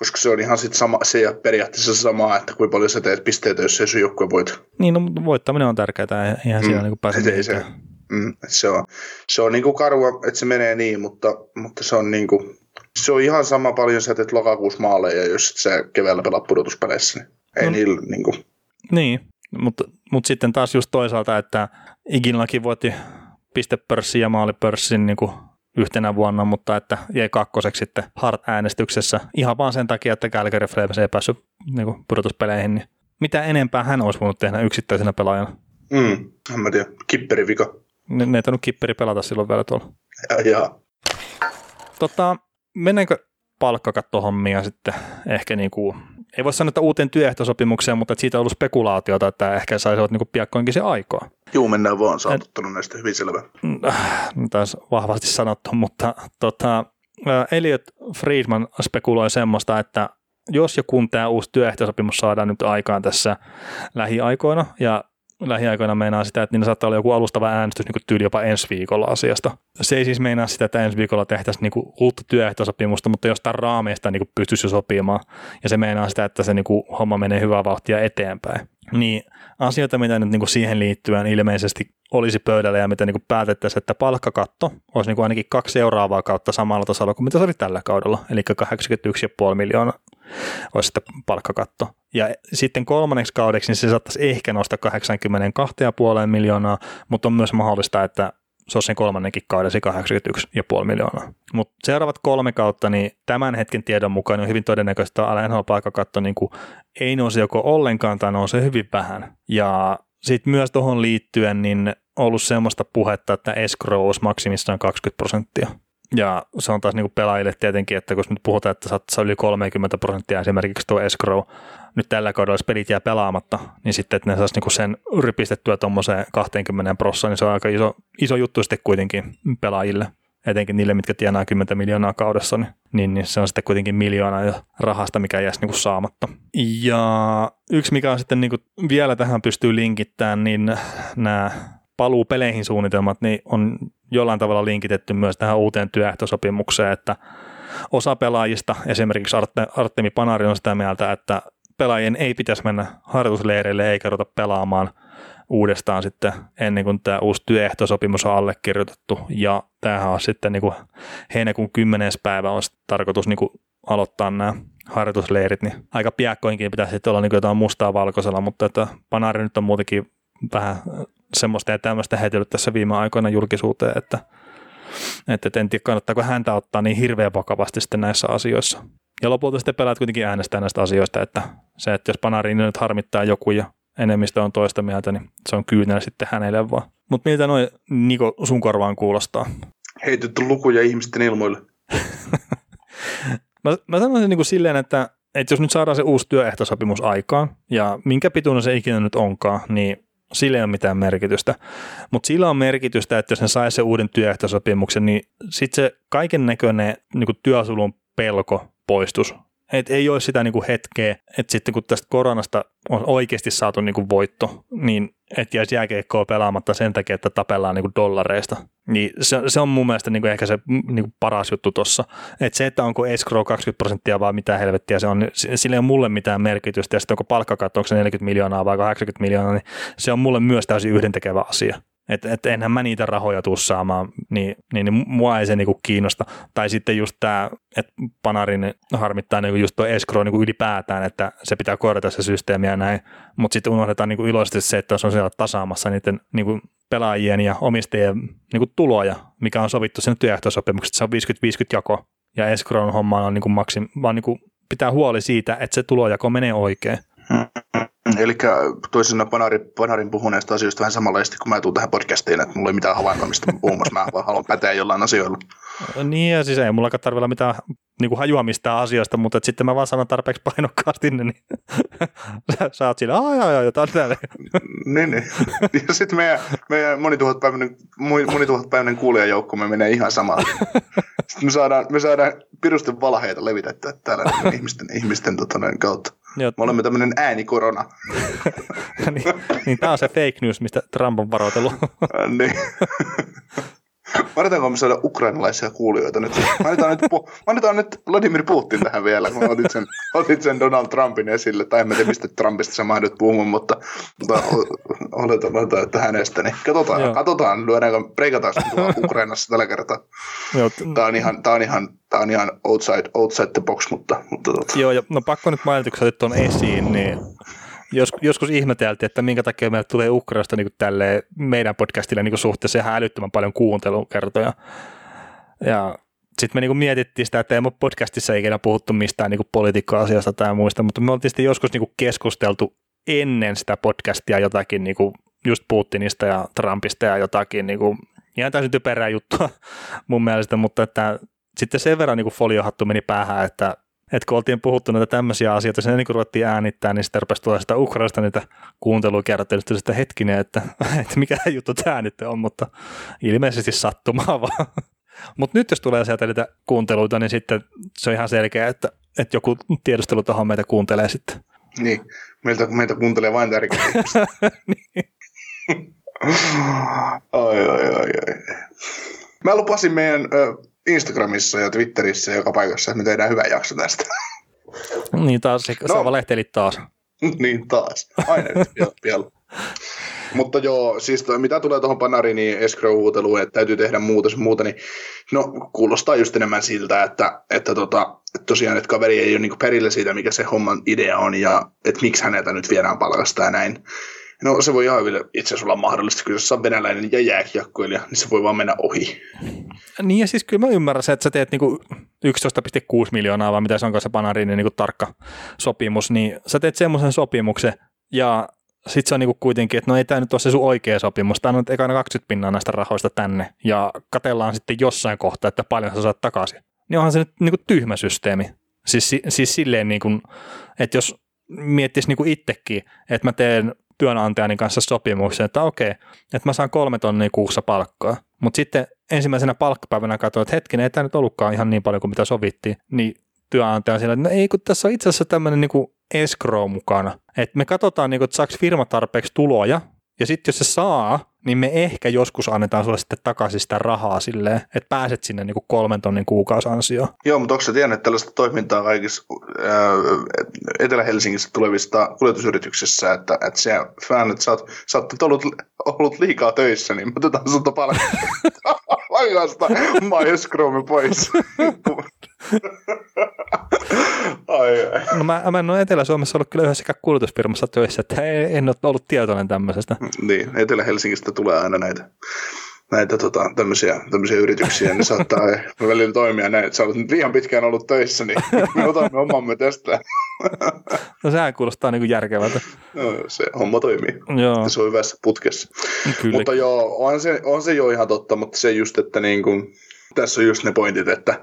Koska se on ihan sit sama, se ja periaatteessa sama, että kuinka paljon sä teet pisteitä, jos ei sun joukkue voit. Niin, no, mutta voittaminen on tärkeää, siinä Mm, niinku pääse et ei se-. Mm, se on, se on niinku karua, että se menee niin, mutta, mutta se on niinku, se on ihan sama paljon sä teet lokakuussa maaleja, jos sä keväällä pelaat pudotuspeleissä. Niin ei No. niillä niinku, Niin, mutta, mutta sitten taas just toisaalta, että Iginlaki voitti pistepörssin ja maalipörssin niin kuin yhtenä vuonna, mutta että jäi kakkoseksi sitten Hart-äänestyksessä ihan vaan sen takia, että Calgary Flames ei päässyt niin kuin pudotuspeleihin. Niin mitä enempää hän olisi voinut tehdä yksittäisenä pelaajana? mm, en mä tiedä, kipperi vika. Ne, ne ei tainnut kipperi pelata silloin vielä tuolla. Ja, ja Tota, mennäänkö palkkakattohommia sitten ehkä niin kuin, ei voi sanoa, että uuteen työehtosopimukseen, mutta että siitä on ollut spekulaatiota, että ehkä saisivat niin kuin piakkoinkin se aikaa. Juu, mennään vaan, sä oot ottanut näistä hyvin selvä. taas vahvasti sanottu, mutta tota, Elliot Friedman spekuloi semmoista, että jos ja kun tämä uusi työehtosopimus saadaan nyt aikaan tässä lähiaikoina, ja lähiaikoina meinaa sitä, että niin saattaa olla joku alustava äänestys niin tyyli jopa ensi viikolla asiasta. Se ei siis meinaa sitä, että ensi viikolla tehtäisiin niin uutta työehtosopimusta, mutta jostain raameista niin pystyisi jo sopimaan. Ja se meinaa sitä, että se niin homma menee hyvää vauhtia eteenpäin. Niin asioita, mitä nyt niin siihen liittyen ilmeisesti olisi pöydällä ja mitä niin päätettäisiin, että palkkakatto olisi niin ainakin kaksi seuraavaa kautta samalla tasolla kuin mitä se oli tällä kaudella, eli 81,5 miljoonaa olisi sitten palkkakatto. Ja sitten kolmanneksi kaudeksi niin se saattaisi ehkä nostaa 82,5 miljoonaa, mutta on myös mahdollista, että se olisi sen kolmannenkin kauden se 81,5 miljoonaa. Mutta seuraavat kolme kautta, niin tämän hetken tiedon mukaan niin on hyvin todennäköistä, että NHL palkkakatto niin kuin ei nouse joko ollenkaan tai nouse hyvin vähän. Ja sitten myös tuohon liittyen niin on ollut semmoista puhetta, että escrow olisi maksimissaan 20 prosenttia. Ja se on taas niin pelaajille tietenkin, että kun nyt puhutaan, että saattaa yli 30 prosenttia esimerkiksi tuo escrow, nyt tällä kaudella jos pelit jää pelaamatta, niin sitten, että ne saisi niin kuin sen rypistettyä tuommoiseen 20 prosenttia, niin se on aika iso, iso juttu sitten kuitenkin pelaajille etenkin niille, mitkä tienaa 10 miljoonaa kaudessa, niin, niin, niin se on sitten kuitenkin miljoona jo rahasta, mikä jäisi niin kuin saamatta. Ja yksi, mikä on sitten niin kuin vielä tähän pystyy linkittämään, niin nämä paluu peleihin suunnitelmat, niin on jollain tavalla linkitetty myös tähän uuteen työehtosopimukseen, että osa pelaajista, esimerkiksi Arte- Artemi Panari on sitä mieltä, että pelaajien ei pitäisi mennä harjoitusleireille eikä ruveta pelaamaan uudestaan sitten ennen kuin tämä uusi työehtosopimus on allekirjoitettu. Ja tämähän on sitten niin kuin heinäkuun 10. päivä on tarkoitus niin kuin aloittaa nämä harjoitusleirit, niin aika piakkoinkin pitäisi sitten olla niin kuin jotain mustaa valkoisella, mutta että Panari nyt on muutenkin vähän semmoista ja tämmöistä heitellyt tässä viime aikoina julkisuuteen, että, että en tiedä kannattaako häntä ottaa niin hirveän vakavasti sitten näissä asioissa. Ja lopulta sitten pelaat kuitenkin äänestää näistä asioista, että se, että jos Panariin nyt harmittaa joku ja enemmistö on toista mieltä, niin se on kyynel sitten hänelle vaan. Mutta miltä noin Niko sun korvaan kuulostaa? Heitetty lukuja ihmisten ilmoille. Mä, mä sanoisin niin kuin silleen, että että jos nyt saadaan se uusi työehtosopimus aikaan, ja minkä pituinen se ikinä nyt onkaan, niin sillä ei ole mitään merkitystä. Mutta sillä on merkitystä, että jos ne saisi se uuden työehtosopimuksen, niin sitten se kaiken näköinen niin työsulun pelko poistus. Et ei ole sitä niinku hetkeä, että sitten kun tästä koronasta on oikeasti saatu niinku voitto, niin et jäisi jääkeikkoa pelaamatta sen takia, että tapellaan niinku dollareista. Niin se, se on mun mielestä niinku ehkä se niinku paras juttu tuossa. Että se, että onko escrow 20 prosenttia vai mitä helvettiä se on, niin sillä ei ole mulle mitään merkitystä. Ja sitten onko palkkakatto, onko se 40 miljoonaa vai 80 miljoonaa, niin se on mulle myös täysin yhdentekevä asia. Että et enhän mä niitä rahoja tuu saamaan, niin, niin, niin mua ei se niinku kiinnosta. Tai sitten just tämä, että Panarin harmittaa niinku just tuo escrow niinku ylipäätään, että se pitää korjata se systeemi ja näin, mutta sitten unohdetaan niinku iloisesti se, että se on siellä tasaamassa niiden niinku pelaajien ja omistajien niinku tuloja, mikä on sovittu sen työehtosopimuksesta, se on 50-50 jako, ja escrown homma on niinku maksim, vaan niinku pitää huoli siitä, että se tulojako menee oikein. Eli toisena Panarin, Panarin puhuneesta asioista vähän samanlaisesti, kun mä tuun tähän podcastiin, että mulla ei mitään havaintoa, mistä puhumassa, mä vaan haluan päteä jollain asioilla. Niin, ja siis ei mulla tarvilla mitään niin kuin hajua mistään asioista, mutta että sitten mä vaan sanon tarpeeksi painokkaasti, niin sä, sä oot siinä, aah, aah, jotain tänne. niin, niin. Ja sitten meidän, meidän monituhatpäiväinen, monituhatpäiväinen kuulijajoukko me menee ihan samaan. Sitten me saadaan, me saadaan pirusten valheita levitettyä täällä ihmisten, ihmisten tota, kautta. Jot. Me olemme tämmöinen äänikorona. niin, niin tämä on se fake news, mistä Trump on varoitellut. niin. Mainitanko me saada ukrainalaisia kuulijoita nyt? Mainitaan nyt, mainitaan nyt Vladimir Putin tähän vielä, kun otit sen, otit sen Donald Trumpin esille. Tai en tiedä, mistä Trumpista sä mahdot puhumaan, mutta, mutta oletan, että hänestä. Niin katsotaan, Joo. katsotaan lyödäänkö, breikataan Ukrainassa tällä kertaa. Joo. Tämä on ihan, tämä on ihan, tämä on ihan outside, outside the box, mutta... mutta tota. Joo, ja no pakko nyt mainita, kun sä tuon esiin, niin jos, joskus ihmeteltiin, että minkä takia meille tulee Ukrainasta niin tälle meidän podcastille niin suhteessa ihan älyttömän paljon kuuntelukertoja. Ja sitten me niin mietittiin sitä, että ei ole podcastissa ikinä puhuttu mistään niin poliitikkoasiasta tai muista, mutta me oltiin sitten joskus niin keskusteltu ennen sitä podcastia jotakin niin just Putinista ja Trumpista ja jotakin niin kuin, ihan täysin typerää juttua mun mielestä, mutta että sitten sen verran niin foliohattu meni päähän, että että kun oltiin puhuttu näitä tämmöisiä asioita, sen kun ruvettiin äänittää, niin sitten rupesi tulla sitä Ukrainasta niitä kuuntelukertoja, sitten hetkinen, että, että mikä juttu tämä nyt on, mutta ilmeisesti sattumaa vaan. Mutta nyt jos tulee sieltä niitä kuunteluita, niin sitten se on ihan selkeä, että, että joku tiedustelutaho meitä kuuntelee sitten. Niin, meiltä, meitä kuuntelee vain tärkeitä niin. ai, ai, ai, ai. Mä lupasin meidän Instagramissa ja Twitterissä ja joka paikassa, että me tehdään hyvä jakso tästä. Niin taas, se, no. sä valehtelit taas. niin taas, aina vielä. Mutta joo, siis toi, mitä tulee tuohon Panariin, niin escrow-huuteluun, että täytyy tehdä muuta, muuta, niin no kuulostaa just enemmän siltä, että, että, tota, että tosiaan, että kaveri ei ole niin perillä siitä, mikä se homman idea on ja että miksi häneltä nyt viedään palkasta ja näin. No se voi ihan itse asiassa olla mahdollista, kun jos on venäläinen ja jääkiekkoilija, niin se voi vaan mennä ohi. Niin ja siis kyllä mä ymmärrän se, että sä teet niinku 11,6 miljoonaa, vai mitä se onko se Panarinin niinku tarkka sopimus, niin sä teet semmoisen sopimuksen ja sitten se on niinku kuitenkin, että no ei tämä nyt ole se sun oikea sopimus, tämä on ekana 20 pinnaa näistä rahoista tänne ja katellaan sitten jossain kohtaa, että paljon sä saat takaisin. Niin onhan se nyt niinku tyhmä systeemi. Siis, siis silleen, niinku, että jos miettisi niinku itsekin, että mä teen työnantajani kanssa sopimuksen, että okei, että mä saan kolme tonnia kuussa palkkaa. Mutta sitten ensimmäisenä palkkapäivänä katsoin, että hetkinen, ei tämä nyt ollutkaan ihan niin paljon kuin mitä sovittiin, niin työnantaja sillä, että no ei, kun tässä on itse asiassa tämmöinen niin escrow mukana. Että me katsotaan, niin kuin, että saako firma tarpeeksi tuloja, ja sitten jos se saa, niin me ehkä joskus annetaan sulle sitten takaisin sitä rahaa silleen, että pääset sinne niin kolmen tonnin kuukausansioon. Joo, mutta onko sä tiennyt, että tällaista toimintaa kaikissa ää, Etelä-Helsingissä tulevista kuljetusyrityksissä, että, että se fan, että sä oot, sä oot ollut, ollut liikaa töissä, niin me otetaan sulta palkasta majoskroome pois. Ai, ai. No mä, mä en ole Etelä-Suomessa ollut kyllä yhdessäkään kuljetusfirmassa töissä, että en ole ollut tietoinen tämmöisestä. Niin, Etelä-Helsingistä tulee aina näitä näitä tota, tämmöisiä, tämmöisiä yrityksiä, niin saattaa välillä toimia näin, että sä olet nyt liian pitkään ollut töissä, niin me otamme omamme tästä. No sehän kuulostaa niin kuin järkevältä. No, se homma toimii. Joo. Se on hyvässä putkessa. Kyllä. Mutta joo, on se, on se jo ihan totta, mutta se just, että niin kuin, tässä on just ne pointit, että,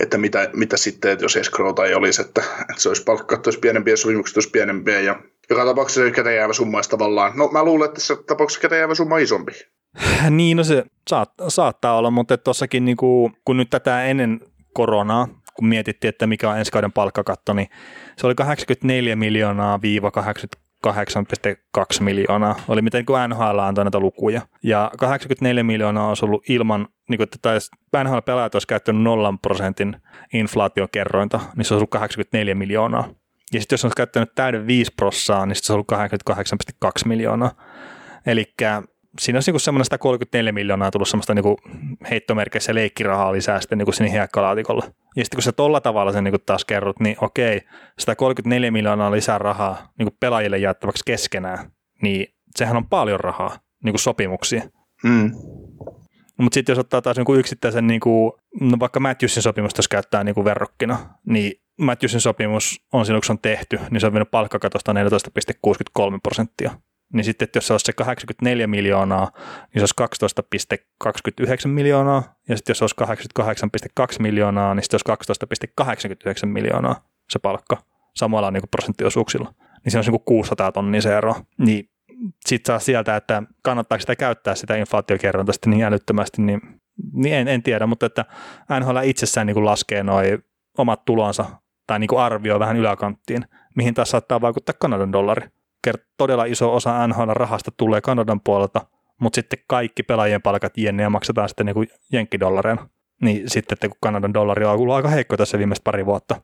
että mitä, mitä sitten, että jos escrowta ei olisi, että, että se olisi palkka, olisi pienempiä sopimukset olisi pienempiä ja joka tapauksessa käteen jäävä summa olisi tavallaan, no mä luulen, että tässä tapauksessa käteen jäävä summa on isompi. Niin, no se saat, saattaa olla, mutta tuossakin niinku, kun nyt tätä ennen koronaa, kun mietittiin, että mikä on ensi kauden palkkakatto, niin se oli 84 miljoonaa viiva 8,2 miljoonaa, oli miten kuin NHL antoi näitä lukuja. Ja 84 miljoonaa olisi ollut ilman, niin kuin, että NHL-pelaajat olisi käyttänyt nollan prosentin inflaatiokerrointa, niin se olisi ollut 84 miljoonaa. Ja sitten jos olisi käyttänyt täyden 5 prossaa, niin se olisi ollut 88,2 miljoonaa. Eli siinä olisi niin semmoinen 134 miljoonaa tullut semmoista niin heittomerkeissä leikkirahaa lisää sitten niin sinne hiekkalaatikolle. Ja sitten kun sä tolla tavalla sen niin taas kerrot, niin okei, 134 miljoonaa lisää rahaa niin pelaajille jaettavaksi keskenään, niin sehän on paljon rahaa, niin kuin sopimuksia. Mm. Mutta sitten jos ottaa taas niin yksittäisen, niin kuin, no vaikka Matthewsin sopimusta, jos käyttää niin kuin verrokkina, niin Matthewsin sopimus on silloin, kun se on tehty, niin se on mennyt palkkakatosta 14,63 prosenttia niin sitten, että jos se olisi se 84 miljoonaa, niin se olisi 12,29 miljoonaa, ja sitten jos se olisi 88,2 miljoonaa, niin sitten olisi 12,89 miljoonaa se palkka samalla niin kuin prosenttiosuuksilla. Niin se on niin kuin 600 tonnia se ero. Niin sitten saa sieltä, että kannattaako sitä käyttää sitä inflaatiokerronta sitten niin älyttömästi, niin, niin en, en, tiedä, mutta että NHL itsessään niin kuin laskee noin omat tulonsa tai niin kuin arvioi vähän yläkanttiin, mihin taas saattaa vaikuttaa Kanadan dollari todella iso osa NHL-rahasta tulee Kanadan puolelta, mutta sitten kaikki pelaajien palkat jenne ja maksetaan sitten niin jenkkidollareina. Niin sitten, että kun Kanadan dollari on ollut aika heikko tässä viimeiset pari vuotta,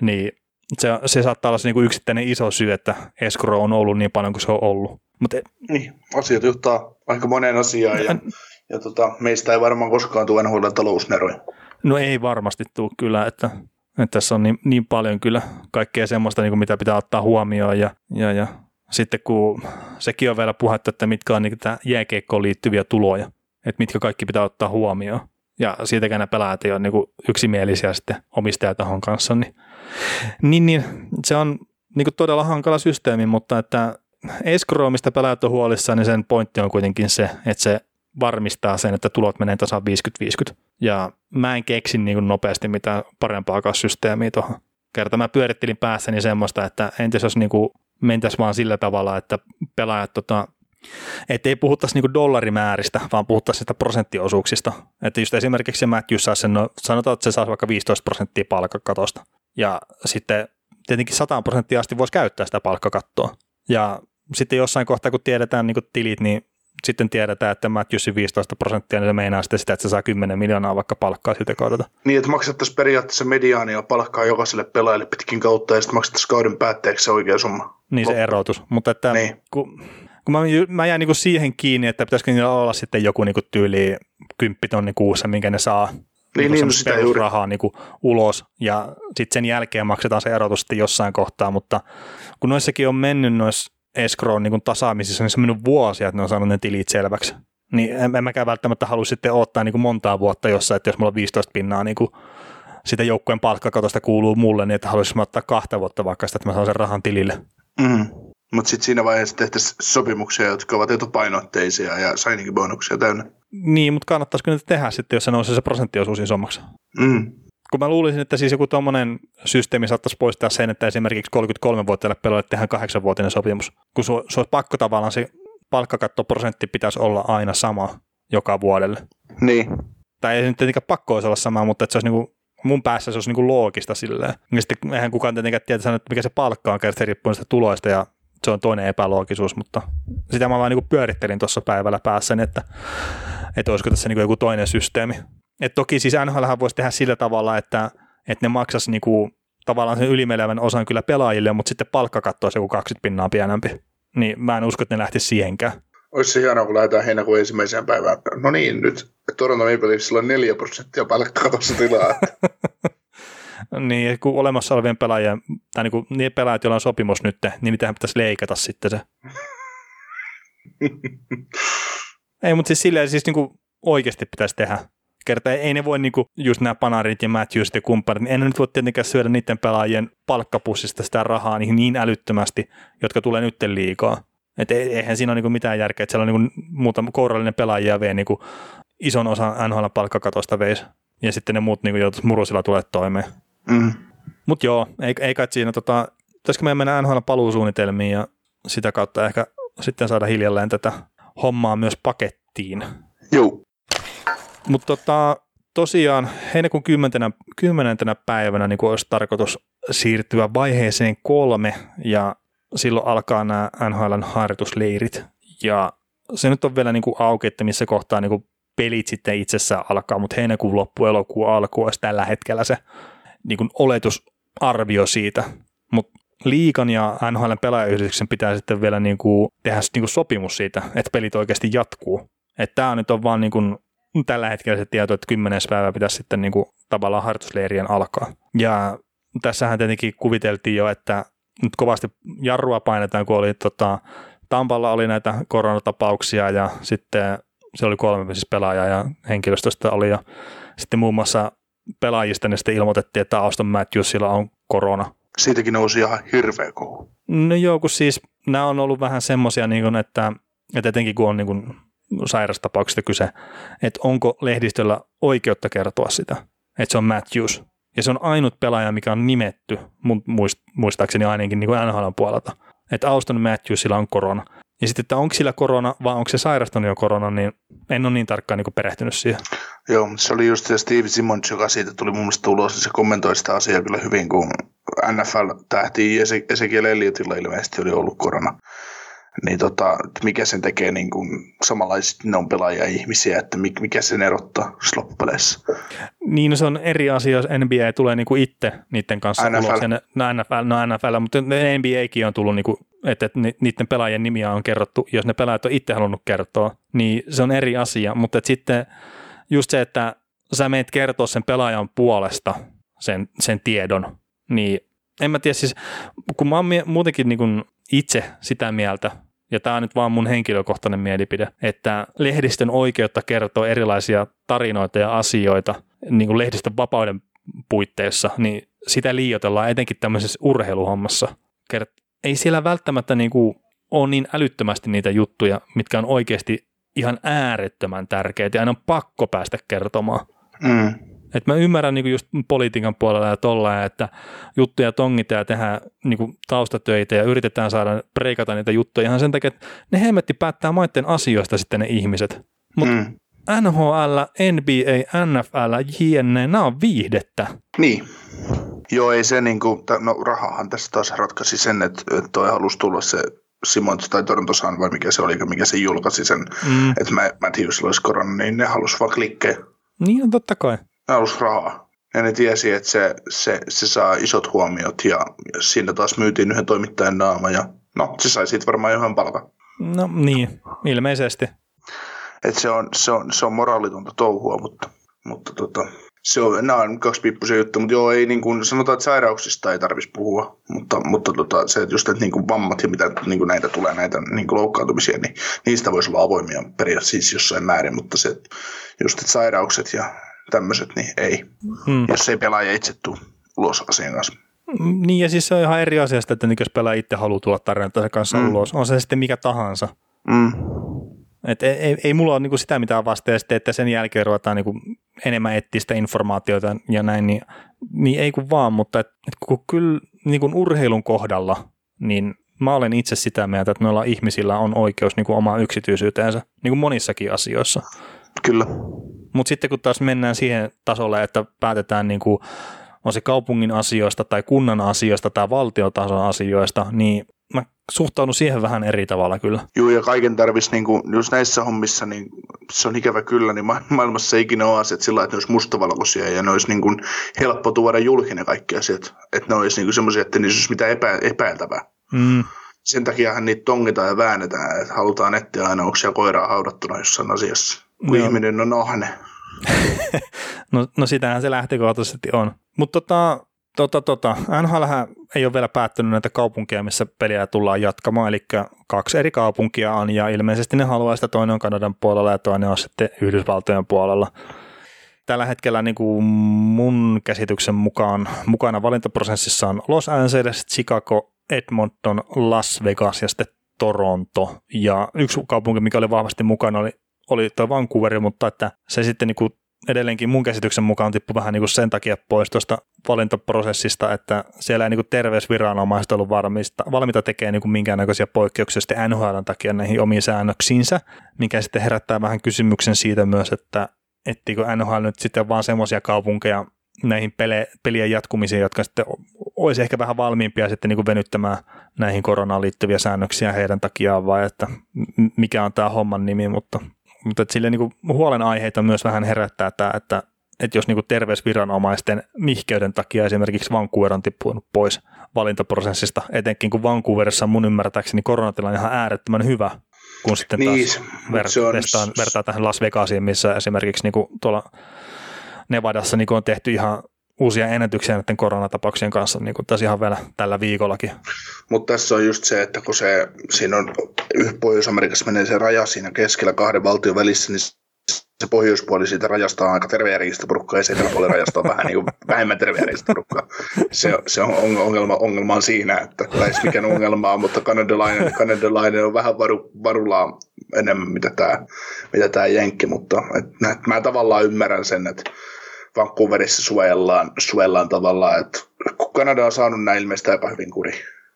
niin se, se saattaa olla se niin kuin yksittäinen iso syy, että escrow on ollut niin paljon kuin se on ollut. Mut, e- niin, asiat johtaa aika moneen asiaan ja, ja, ja tota, meistä ei varmaan koskaan tule NHL talousneroja. No ei varmasti tule kyllä, että, että tässä on niin, niin paljon kyllä kaikkea semmoista, niin kuin mitä pitää ottaa huomioon ja, ja, ja sitten kun sekin on vielä puhetta, että mitkä on niin jääkeikkoon liittyviä tuloja, että mitkä kaikki pitää ottaa huomioon. Ja siitäkään ne pelaajat ei ole niin yksimielisiä sitten omistajatahon kanssa, niin, niin, niin se on niin kuin todella hankala systeemi, mutta että escrowmista pelaajat on huolissaan, niin sen pointti on kuitenkin se, että se varmistaa sen, että tulot menee tasan 50-50. Ja mä en keksi niin kuin nopeasti mitään parempaa systeemiä tuohon. Kerta mä pyörittelin päässäni semmoista, että entäs jos niin kuin mentäisiin vaan sillä tavalla, että pelaajat tota, että ei puhuttaisi niinku dollarimääristä, vaan puhuttaisiin sitä prosenttiosuuksista. Että just esimerkiksi se Matthews saa sen, no, sanotaan, että se saa vaikka 15 prosenttia palkkakatosta. Ja sitten tietenkin 100 prosenttia asti voisi käyttää sitä palkkakattoa. Ja sitten jossain kohtaa, kun tiedetään niin tilit, niin sitten tiedetään, että Matthewsin 15 prosenttia, niin se meinaa sitten sitä, että se saa 10 miljoonaa vaikka palkkaa siltä kaudelta. Niin, että maksettaisiin periaatteessa mediaania palkkaa jokaiselle pelaajalle pitkin kautta ja sitten maksettaisiin kauden päätteeksi se oikea summa. Niin se erotus, mutta että niin. kun, kun mä, mä jään niin siihen kiinni, että pitäisikö niillä olla sitten joku niin tyyli 10 tonni kuussa, minkä ne saa niin, niin, sitä perusrahaa niin kuin ulos ja sitten sen jälkeen maksetaan se erotus sitten jossain kohtaa, mutta kun noissakin on mennyt noissa escrow niin tasaamisissa, niin se on mennyt vuosia, että ne on saanut ne tilit selväksi. Niin en, en mäkään välttämättä halua sitten ottaa niin kuin montaa vuotta jossain, että jos mulla on 15 pinnaa niin kuin sitä joukkueen palkkakatosta kuuluu mulle, niin että haluaisin ottaa kahta vuotta vaikka sitä, että mä saan sen rahan tilille. Mm. Mutta sitten siinä vaiheessa tehtäisiin sopimuksia, jotka ovat etupainotteisia ja signing bonuksia täynnä. Niin, mutta kannattaisiko niitä tehdä sitten, jos se nousee se prosenttiosuus isommaksi? Mm. Kun mä luulisin, että siis joku tuommoinen systeemi saattaisi poistaa sen, että esimerkiksi 33-vuotiaille pelaajalle tehdään kahdeksanvuotinen sopimus, kun se olisi pakko tavallaan se palkkakattoprosentti pitäisi olla aina sama joka vuodelle. Niin. Tai ei nyt tietenkään pakko olisi olla sama, mutta että se olisi niinku, mun päässä se olisi niinku loogista silleen. Ja sitten eihän kukaan tietenkään tiedä että mikä se palkka on, kertaa se riippuu niistä tuloista ja se on toinen epäloogisuus, mutta sitä mä vaan niinku pyörittelin tuossa päivällä päässäni, että, että olisiko tässä niinku joku toinen systeemi. Et toki siis NHL voisi tehdä sillä tavalla, että, että ne maksaisi niinku, tavallaan sen ylimenevän osan kyllä pelaajille, mutta sitten palkkakatto olisi joku 20 pinnaa pienempi. Niin mä en usko, että ne lähtisi siihenkään. Olisi se hienoa, kun lähdetään heinäkuun ensimmäiseen päivään. No niin, nyt Toronto Maple Leafsillä on 4 prosenttia palkkakatossa tilaa. niin, kun olemassa olevien pelaajien, tai niin kuin niin pelaajat, joilla on sopimus nyt, niin niitähän pitäisi leikata sitten se. Ei, mutta siis silleen siis niin kuin oikeasti pitäisi tehdä kerta ei ne voi niinku, just nämä Panarit ja Matthews ja kumppanit, niin en nyt voi tietenkään syödä niiden pelaajien palkkapussista sitä rahaa niin, niin älyttömästi, jotka tulee nyt liikaa. Et eihän siinä ole niinku mitään järkeä, että siellä on niinku muutama kourallinen pelaajia vei niinku ison osan NHL palkkakatosta veisi. ja sitten ne muut niin joutuisi murusilla tulee toimeen. Mm. Mutta joo, ei, ei kai siinä, tota, pitäisikö meidän mennä NHL paluusuunnitelmiin ja sitä kautta ehkä sitten saada hiljalleen tätä hommaa myös pakettiin. Joo. Mutta tota, tosiaan heinäkuun 10. 10. päivänä niin olisi tarkoitus siirtyä vaiheeseen kolme ja silloin alkaa nämä NHLn harjoitusleirit. Ja se nyt on vielä niin kuin auki, että missä kohtaa niin kuin pelit sitten itsessään alkaa, mutta heinäkuun loppu, elokuun alku olisi tällä hetkellä se niin kuin oletusarvio siitä. Mutta liikan ja NHL pelaajayhdistyksen pitää sitten vielä niin kuin tehdä niin kuin sopimus siitä, että pelit oikeasti jatkuu. Että tämä nyt on vaan niin kuin tällä hetkellä se tieto, että kymmenes päivä pitäisi sitten niin kuin tavallaan harjoitusleirien alkaa. Ja tässähän tietenkin kuviteltiin jo, että nyt kovasti jarrua painetaan, kun oli tota, Tampalla oli näitä koronatapauksia ja sitten se oli kolme siis pelaajaa ja henkilöstöstä oli ja sitten muun muassa pelaajista niin sitten ilmoitettiin, että Auston Matthewsilla on korona. Siitäkin nousi ihan hirveä kohu. No joo, kun siis nämä on ollut vähän semmoisia, niin että, että etenkin kun on niin kuin sairastapauksista kyse, että onko lehdistöllä oikeutta kertoa sitä, että se on Matthews. Ja se on ainut pelaaja, mikä on nimetty, muistaakseni ainakin niin kuin NHL puolelta, että Auston Matthewsilla on korona. Ja sitten, että onko sillä korona vai onko se sairastanut jo korona, niin en ole niin tarkkaan niin perehtynyt siihen. Joo, se oli just se Steve Simmons, joka siitä tuli mun mielestä ulos, se kommentoi sitä asiaa kyllä hyvin, kun NFL-tähti Ezekiel Elliottilla ilmeisesti oli ollut korona niin tota, mikä sen tekee niin kuin, samanlaiset ne on pelaajia ihmisiä, että mikä sen erottaa loppupeleissä. Niin, no se on eri asia, jos NBA tulee niin kuin itse niiden kanssa NFL. ulos. ne, no NFL, no NFL, mutta NBAkin on tullut, niin kuin, että, että niiden pelaajien nimiä on kerrottu, jos ne pelaajat on itse halunnut kertoa, niin se on eri asia, mutta että sitten just se, että sä meet kertoa sen pelaajan puolesta sen, sen tiedon, niin en mä tiedä siis, kun mä oon muutenkin niin kuin itse sitä mieltä, ja tämä on nyt vaan mun henkilökohtainen mielipide, että lehdistön oikeutta kertoa erilaisia tarinoita ja asioita niin kuin lehdistön vapauden puitteissa, niin sitä liioitellaan etenkin tämmöisessä urheiluhommassa. Ei siellä välttämättä niin kuin ole niin älyttömästi niitä juttuja, mitkä on oikeasti ihan äärettömän tärkeitä ja aina on pakko päästä kertomaan. Mm. Et mä ymmärrän niin just politiikan puolella ja tolla, että juttuja tongitaan ja tehdään niin taustatöitä ja yritetään saada preikata niitä juttuja ihan sen takia, että ne hemmetti päättää maiden asioista sitten ne ihmiset. Mutta mm. NHL, NBA, NFL, JNE, nämä on viihdettä. Niin. Joo, ei se niin kuin, no rahahan tässä taas ratkaisi sen, että toi halusi tulla se Simons tai Torontosan vai mikä se oli, mikä se julkaisi sen, mm. että Matthews olisi korona, niin ne halusi vaan klikkejä. Niin, totta kai rahaa. Ja ne tiesi, että se, se, se saa isot huomiot ja siinä taas myytiin yhden toimittajan naama ja no, se sai siitä varmaan ihan palata. No niin, ilmeisesti. Et se, on, se, on, se on moraalitonta touhua, mutta, mutta tota, se on, nämä on kaksi piippuisia juttuja, mutta joo, ei niin kuin, sanotaan, että sairauksista ei tarvitsisi puhua, mutta, mutta tota, se, että just, että niin kuin vammat ja mitä niin kuin näitä tulee, näitä niin kuin loukkaantumisia, niin niistä voisi olla avoimia periaatteessa siis jossain määrin, mutta se, just, että sairaukset ja tämmöiset, niin ei, hmm. jos ei pelaaja itse tule ulos asian kanssa. Niin ja siis se on ihan eri asia, että niin jos pelaaja itse haluaa tulla tarinansa kanssa mm. ulos, on se sitten mikä tahansa. Mm. Et ei, ei, ei mulla ole niinku sitä mitään vastaa, sitten, että sen jälkeen ruvetaan niinku enemmän etsiä sitä informaatiota ja näin, niin, niin ei kun vaan, mutta et, et kun kyllä niinku urheilun kohdalla, niin mä olen itse sitä mieltä, että noilla ihmisillä on oikeus niinku omaan yksityisyyteensä, niin kuin monissakin asioissa. Kyllä. Mutta sitten kun taas mennään siihen tasolle, että päätetään niin kuin, on se kaupungin asioista tai kunnan asioista tai valtiotason asioista, niin mä suhtaudun siihen vähän eri tavalla kyllä. Joo, ja kaiken tarvitsisi, niin kuin, jos näissä hommissa, niin se on ikävä kyllä, niin maailmassa ei ikinä ole asiat sillä että ne olisi mustavalkoisia ja ne olisi niin kuin helppo tuoda julkinen kaikki asiat. Että ne olisi niin semmoisia, että niissä olisi mitään epä, epäiltävää. Mm. Sen takiahan niitä tongitaan ja väännetään, että halutaan etsiä aina, onko siellä koiraa haudattuna jossain asiassa kun Joo. ihminen on ahne. no, no sitähän se lähtökohtaisesti on. Mutta tota, tota, tota, NHL ei ole vielä päättänyt näitä kaupunkia, missä peliä tullaan jatkamaan, eli kaksi eri kaupunkia on, ja ilmeisesti ne haluaa sitä, toinen on Kanadan puolella ja toinen on sitten Yhdysvaltojen puolella. Tällä hetkellä niin kuin mun käsityksen mukaan mukana valintaprosessissa on Los Angeles, Chicago, Edmonton, Las Vegas ja sitten Toronto. Ja yksi kaupunki, mikä oli vahvasti mukana, oli oli tuo Vancouver, mutta että se sitten niin kuin edelleenkin mun käsityksen mukaan tippu vähän niin kuin sen takia pois tuosta valintaprosessista, että siellä ei niin kuin terveysviranomaiset ollut varmista, valmiita tekemään niin kuin minkäännäköisiä poikkeuksia sitten NHLn takia näihin omiin säännöksiinsä, mikä sitten herättää vähän kysymyksen siitä myös, että ettikö NHL nyt sitten vaan semmoisia kaupunkeja näihin pele, pelien jatkumisiin, jotka sitten olisi ehkä vähän valmiimpia sitten niin kuin venyttämään näihin koronaan liittyviä säännöksiä heidän takiaan, vai että mikä on tämä homman nimi, mutta, mutta sille niin huolenaiheita myös vähän herättää tämä, että, että jos niin kuin terveysviranomaisten nihkeyden takia esimerkiksi Vancouver on tippunut pois valintaprosessista, etenkin kun Vancouverissa mun ymmärtääkseni koronatilanne on ihan äärettömän hyvä, kun sitten Niin, taas mut ver- se on- vertaan, vertaa tähän Las Vegasiin, missä esimerkiksi niin kuin tuolla Nevadassa niin kuin on tehty ihan uusia ennätyksiä näiden koronatapauksien kanssa niin kuin tässä ihan vielä tällä viikollakin. Mutta tässä on just se, että kun se, siinä on Pohjois-Amerikassa menee se raja siinä keskellä kahden valtion välissä, niin se pohjoispuoli siitä rajasta on aika tervejärjistä porukkaa ja se eteläpuoli rajasta on vähän niin kuin vähemmän porukkaa. Se, se on on- ongelma, ongelma on siinä, että lähes mikään ongelmaa, mutta kanadalainen, kanadalainen on vähän varu, varulaa enemmän mitä tämä mitä tää jenkki, mutta et mä tavallaan ymmärrän sen, että Vancouverissa suojellaan, suojellaan tavallaan, että kun Kanada on saanut näin ilmeisesti aika hyvin kuri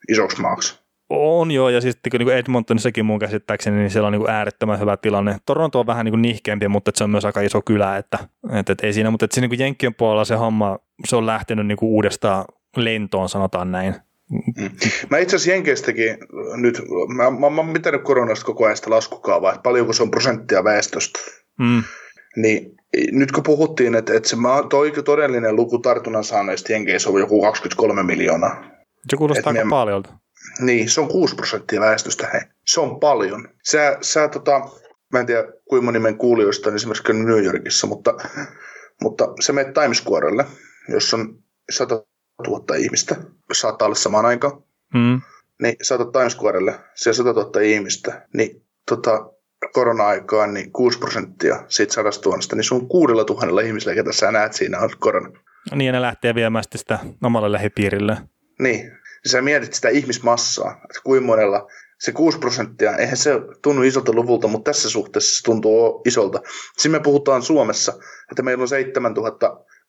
isoksi maaksi. On joo, ja sitten kun niin Edmontonissakin mun käsittääkseni, niin siellä on niin äärettömän hyvä tilanne. Toronto on vähän niin nihkeämpi, mutta se on myös aika iso kylä, että, että, että ei siinä, mutta että siinä niin Jenkkien puolella se homma, se on lähtenyt niin uudestaan lentoon, sanotaan näin. Mä itse asiassa Jenkeistäkin nyt, mä, mä, mä oon mitänyt koronasta koko ajan sitä laskukaavaa, että paljonko se on prosenttia väestöstä. Mm. Niin nyt kun puhuttiin, että, että se toi todellinen luku tartunnan saaneista Jenkeissä on joku 23 miljoonaa. Se kuulostaa aika me- paljolta. Niin, se on 6 prosenttia väestöstä, hei. Se on paljon. Sä, sä tota, mä en tiedä kuinka moni meidän kuulijoista on esimerkiksi New Yorkissa, mutta, mutta se menet Times Squarelle, jossa on 100 000 ihmistä, saattaa olla samaan aikaan, Mm. niin saatat Times Squarelle, se 100 000 ihmistä, niin tota, korona-aikaan niin 6 prosenttia siitä 100 000, niin se on 6 000 ihmisellä, ketä sä näet siinä on korona. Niin, ja ne lähtee viemään sitä omalle lähipiirille. Niin, sä mietit sitä ihmismassaa, että kuinka monella se 6 prosenttia, eihän se tunnu isolta luvulta, mutta tässä suhteessa se tuntuu isolta. Siinä me puhutaan Suomessa, että meillä on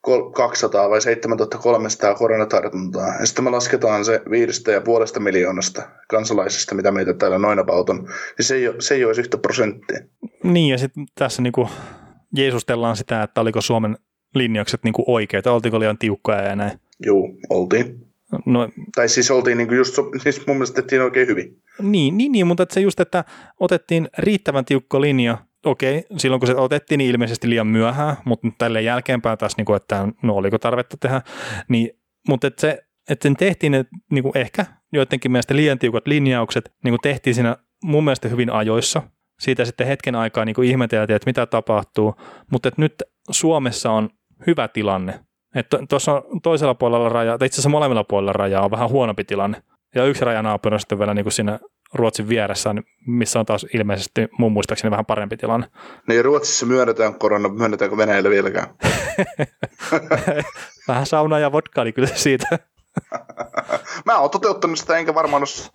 7200 vai 7300 koronatartuntaa. Ja sitten me lasketaan se viidestä ja puolesta miljoonasta kansalaisista, mitä meitä täällä noin about on. Niin se ei, ole, se ei edes yhtä prosenttia. Niin, ja sitten tässä niinku jeesustellaan sitä, että oliko Suomen linjaukset niinku oikeita, oltiinko liian tiukkoja ja näin. Juu, oltiin. No, Tai siis oltiin niinku just, siis mun mielestä tehtiin oikein hyvin. niin, niin, niin, mutta se just, että otettiin riittävän tiukka linja, okei, silloin kun se otettiin, niin ilmeisesti liian myöhään, mutta nyt tälleen jälkeenpäin taas, niin kuin, että no oliko tarvetta tehdä, niin, mutta että se, että sen tehtiin ne niin kuin ehkä joidenkin mielestä liian tiukat linjaukset, niin kuin tehtiin siinä mun mielestä hyvin ajoissa. Siitä sitten hetken aikaa niin kuin ihmeteltiin, että mitä tapahtuu, mutta että nyt Suomessa on hyvä tilanne. Että tuossa on toisella puolella raja, tai itse asiassa molemmilla puolilla rajaa on vähän huonompi tilanne. Ja yksi rajanaapuri on sitten vielä niin kuin siinä Ruotsin vieressä, niin missä on taas ilmeisesti mun muistaakseni vähän parempi tilanne. Niin Ruotsissa myönnetään korona, myönnetäänkö Venäjällä vieläkään? Vähän saunaa ja vodkaa, niin kyllä siitä. Mä oon toteuttanut sitä, enkä varmaan ole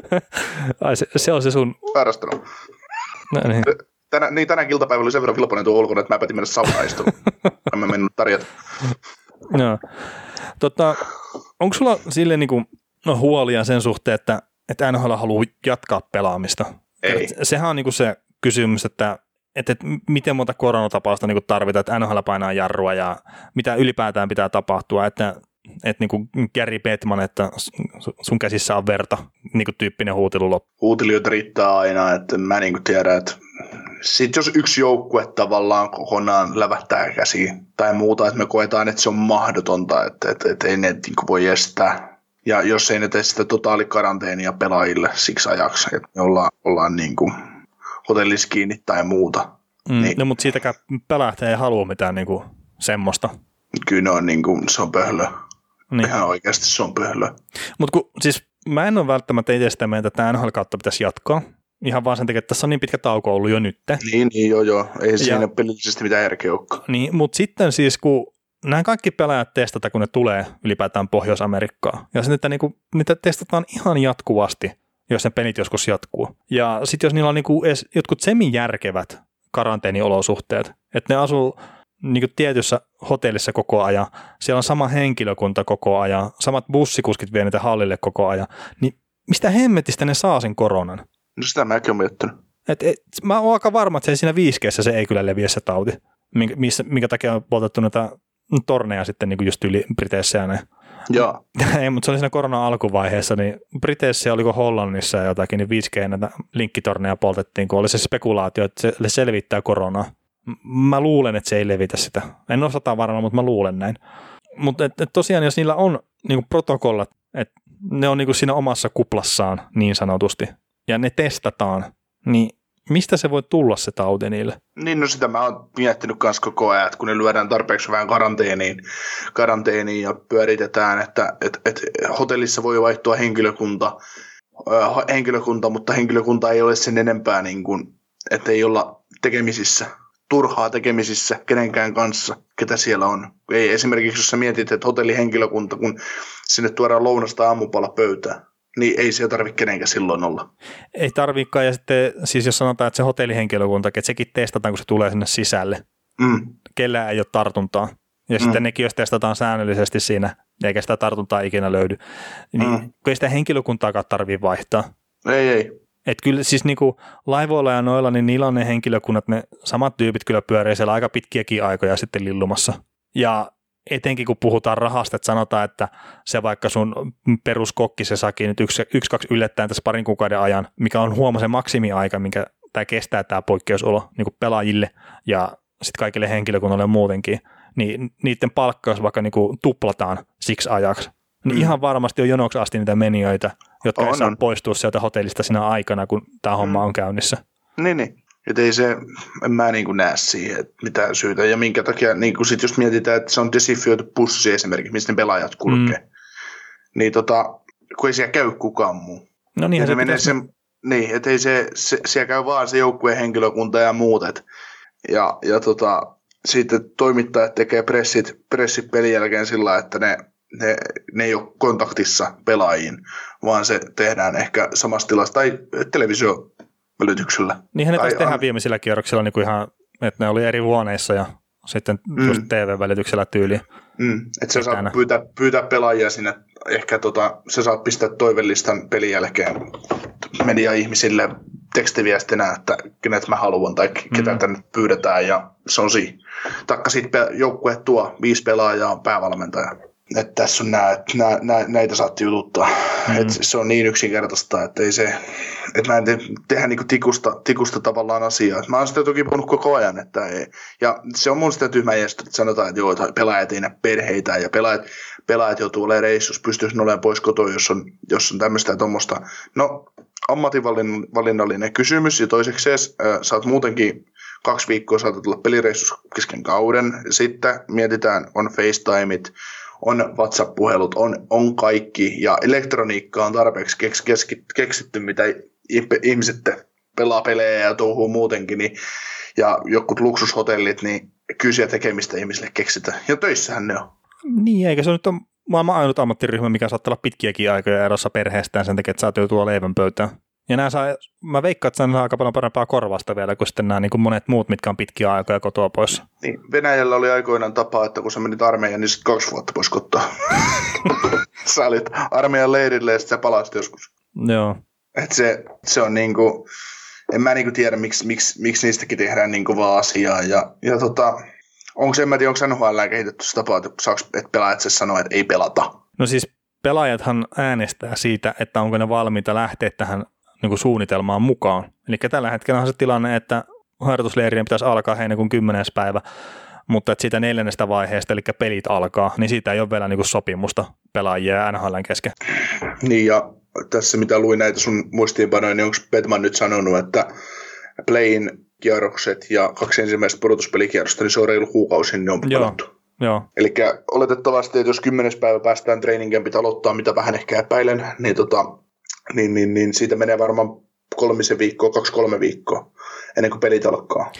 Ai, se, se, on se sun... sairastanut. No, niin. Tänä, niin tänään iltapäivällä oli sen verran vilpoinen tuo ulkona, että mä päätin mennä saunaan istumaan. mä mennyt tarjota. Joo. Tota, onko sulla sille niin kuin, no, huolia sen suhteen, että, että NHL haluaa jatkaa pelaamista? Ei. Et Sehän on niin kuin se kysymys, että, että, että miten monta koronatapausta niin kuin tarvitaan, että NHL painaa jarrua ja mitä ylipäätään pitää tapahtua, että, että niin kuin Gary Bettman, että su- sun käsissä on verta, niin kuin tyyppinen huutelu loppu. Huutelijoita riittää aina, että mä niin kuin tiedän, että sitten jos yksi joukkue tavallaan kokonaan lävähtää käsiin tai muuta, että me koetaan, että se on mahdotonta, että, että, että ei ne niin voi estää. Ja jos ei ne tee sitä totaalikaranteenia pelaajille siksi ajaksi, että me ollaan, ollaan niin kuin hotellissa kiinni tai muuta. Mm, Niin. No mutta siitäkään pelähtää ei halua mitään niin kuin semmoista. Kyllä ne on niin kuin, se on pöhlö. Niin. Ihan oikeasti se on pöhlö. Mutta siis mä en ole välttämättä itse sitä mieltä, että tämä NHL-kautta pitäisi jatkaa. Ihan vaan sen takia, että tässä on niin pitkä tauko ollut jo nyt. Niin, niin joo joo. Ei Ja- siinä pelillisesti mitään järkeä olekaan. Niin, mutta sitten siis kun nämä kaikki pelaajat testata, kun ne tulee ylipäätään Pohjois-Amerikkaan. Ja sitten, että niinku, niitä testataan ihan jatkuvasti, jos ne pelit joskus jatkuu. Ja sitten jos niillä on niinku edes jotkut semi-järkevät karanteeniolosuhteet, Että ne asuu niin tietyssä hotellissa koko ajan, siellä on sama henkilökunta koko ajan, samat bussikuskit vie niitä hallille koko ajan, niin mistä hemmetistä ne saa sen koronan? No sitä mäkin olen miettinyt. Et, et, mä oon aika varma, että se siinä viiskeessä se ei kyllä leviä se tauti, minkä, missä, minkä takia on poltettu näitä torneja sitten niin kuin just yli Briteissä ja ne. Joo. ei, mutta se oli siinä korona alkuvaiheessa, niin Briteissä oliko Hollannissa ja jotakin, niin 5G näitä linkkitorneja poltettiin, kun oli se spekulaatio, että se selvittää koronaa. Mä luulen, että se ei levitä sitä. En ole sata varma, mutta mä luulen näin. Mutta et, et tosiaan, jos niillä on niinku protokollat, että ne on niinku siinä omassa kuplassaan niin sanotusti, ja ne testataan, niin mistä se voi tulla se tauti niille? Niin, no sitä mä oon miettinyt myös koko ajan, että kun ne lyödään tarpeeksi vähän karanteeniin, karanteeniin ja pyöritetään, että että että hotellissa voi vaihtua henkilökunta, äh, henkilökunta, mutta henkilökunta ei ole sen enempää, niin kuin, että ei olla tekemisissä turhaa tekemisissä kenenkään kanssa, ketä siellä on. Ei esimerkiksi, jos sä mietit, että hotellihenkilökunta, kun sinne tuodaan lounasta aamupala pöytään, niin ei siellä tarvitse kenenkään silloin olla. Ei tarvikaan, ja sitten siis jos sanotaan, että se hotellihenkilökunta, että sekin testataan, kun se tulee sinne sisälle. Mm. Kellään ei ole tartuntaa. Ja mm. sitten nekin, jos testataan säännöllisesti siinä, eikä sitä tartuntaa ikinä löydy, niin mm. ei sitä henkilökuntaakaan tarvitse vaihtaa. Ei, ei. Et kyllä siis niinku laivoilla ja noilla, niin niillä on ne henkilökunnat, ne samat tyypit kyllä pyörii siellä aika pitkiäkin aikoja sitten lillumassa. Ja etenkin kun puhutaan rahasta, että sanotaan, että se vaikka sun peruskokki se saakin nyt yksi, yksi kaksi yllättäen tässä parin kuukauden ajan, mikä on huoma se maksimiaika, minkä tämä kestää tämä poikkeusolo niin kuin pelaajille ja sitten kaikille henkilökunnalle muutenkin, niin niiden palkkaus vaikka niin kuin tuplataan siksi ajaksi, niin mm. ihan varmasti on jonoksi asti niitä menijöitä, jotka on, ei saa on. poistua sieltä hotellista siinä aikana, kun tämä homma mm. on käynnissä. Niin, niin. Että ei se, en mä niin kuin näe siihen että mitään syytä. Ja minkä takia, niin kuin sit jos mietitään, että se on desifioitu pussi esimerkiksi, mistä ne pelaajat kulkee, mm. niin tota, kun ei siellä käy kukaan muu. No niin, se menee se, niin, että ei se, se, siellä käy vaan se joukkueen henkilökunta ja muut. Et, ja, ja tota, sitten toimittajat tekee pressit, pressit pelin jälkeen sillä että ne, ne, ne ei ole kontaktissa pelaajiin, vaan se tehdään ehkä samassa tilassa tai televisio välityksellä. Niinhän ne taisi tehdä viimeisillä kierroksilla niin kuin ihan, että ne oli eri huoneissa ja sitten mm. just TV-välityksellä tyyli. Mm. Että sä saat pyytää, pyytää pelaajia sinne, ehkä tota, sä saat pistää toivellistan pelin jälkeen media-ihmisille tekstiviestinä, että kenet mä haluan tai ketä mm. tänne pyydetään ja se on siinä. Takka sitten joukkue tuo viisi pelaajaa päävalmentaja että tässä on nää, nää, nää, näitä saatti jututtaa. Mm. Et se on niin yksinkertaista, että ei se, että mä en te, tehdä niinku tikusta, tikusta tavallaan asiaa. Mä oon sitä toki puhunut koko ajan, että ei. Ja se on mun sitä tyhmä jästä, että sanotaan, että joo, että pelaajat ei näe perheitä ja pelaajat, pelaajat joutuu olemaan reissus, pystyisi olemaan pois kotoa, jos on, jos on tämmöistä ja tuommoista. No, ammatinvalinnallinen kysymys ja toiseksi äh, sä oot muutenkin kaksi viikkoa saatat olla pelireissus kesken kauden. Sitten mietitään, on FaceTimeit, on WhatsApp-puhelut, on, on kaikki, ja elektroniikka on tarpeeksi keks, keskit, keksitty, mitä ihmiset pelaa pelejä ja touhuu muutenkin, niin, ja jokut luksushotellit, niin kysyä tekemistä ihmisille keksitään. Ja töissähän ne on. Niin, eikä se nyt ole maailman ainut ammattiryhmä, mikä saattaa olla pitkiäkin aikoja erossa perheestään sen takia, että saat joutua leivän pöytään. Ja nämä saa, mä veikkaan, että saa aika paljon parempaa korvasta vielä kuin sitten nämä niin kuin monet muut, mitkä on pitkiä aikoja kotoa pois. Niin, Venäjällä oli aikoinaan tapa, että kun sä menit armeijaan, niin sitten kaksi vuotta pois kotoa. sä olit armeijan leirille ja sitten sä palasit joskus. Joo. Et se, se on niin kuin, en mä niin kuin tiedä, miksi, miksi, miksi niistäkin tehdään niin kuin vaan asiaa. Ja, ja tota, onko se, en mä tiedä, onko NHL kehitetty se tapa, että, saaks, että pelaajat se sanoo, että ei pelata? No siis pelaajathan äänestää siitä, että onko ne valmiita lähteä tähän niin kuin suunnitelmaan mukaan. Eli tällä hetkellä on se tilanne, että harjoitusleirien pitäisi alkaa heinäkuun 10. päivä, mutta että siitä neljännestä vaiheesta, eli pelit alkaa, niin siitä ei ole vielä niin kuin sopimusta pelaajia ja NHL kesken. Niin ja tässä mitä luin näitä sun muistiinpanoja, niin onko Petman nyt sanonut, että playin kierrokset ja kaksi ensimmäistä pudotuspelikierrosta, niin se on reilu kuukausi, niin ne on pelattu. Joo. Eli oletettavasti, että jos kymmenes päivä päästään treeningen pitää aloittaa, mitä vähän ehkä epäilen, niin tota, niin, niin, niin siitä menee varmaan kolmisen viikkoa, kaksi-kolme viikkoa ennen kuin pelit alkaa.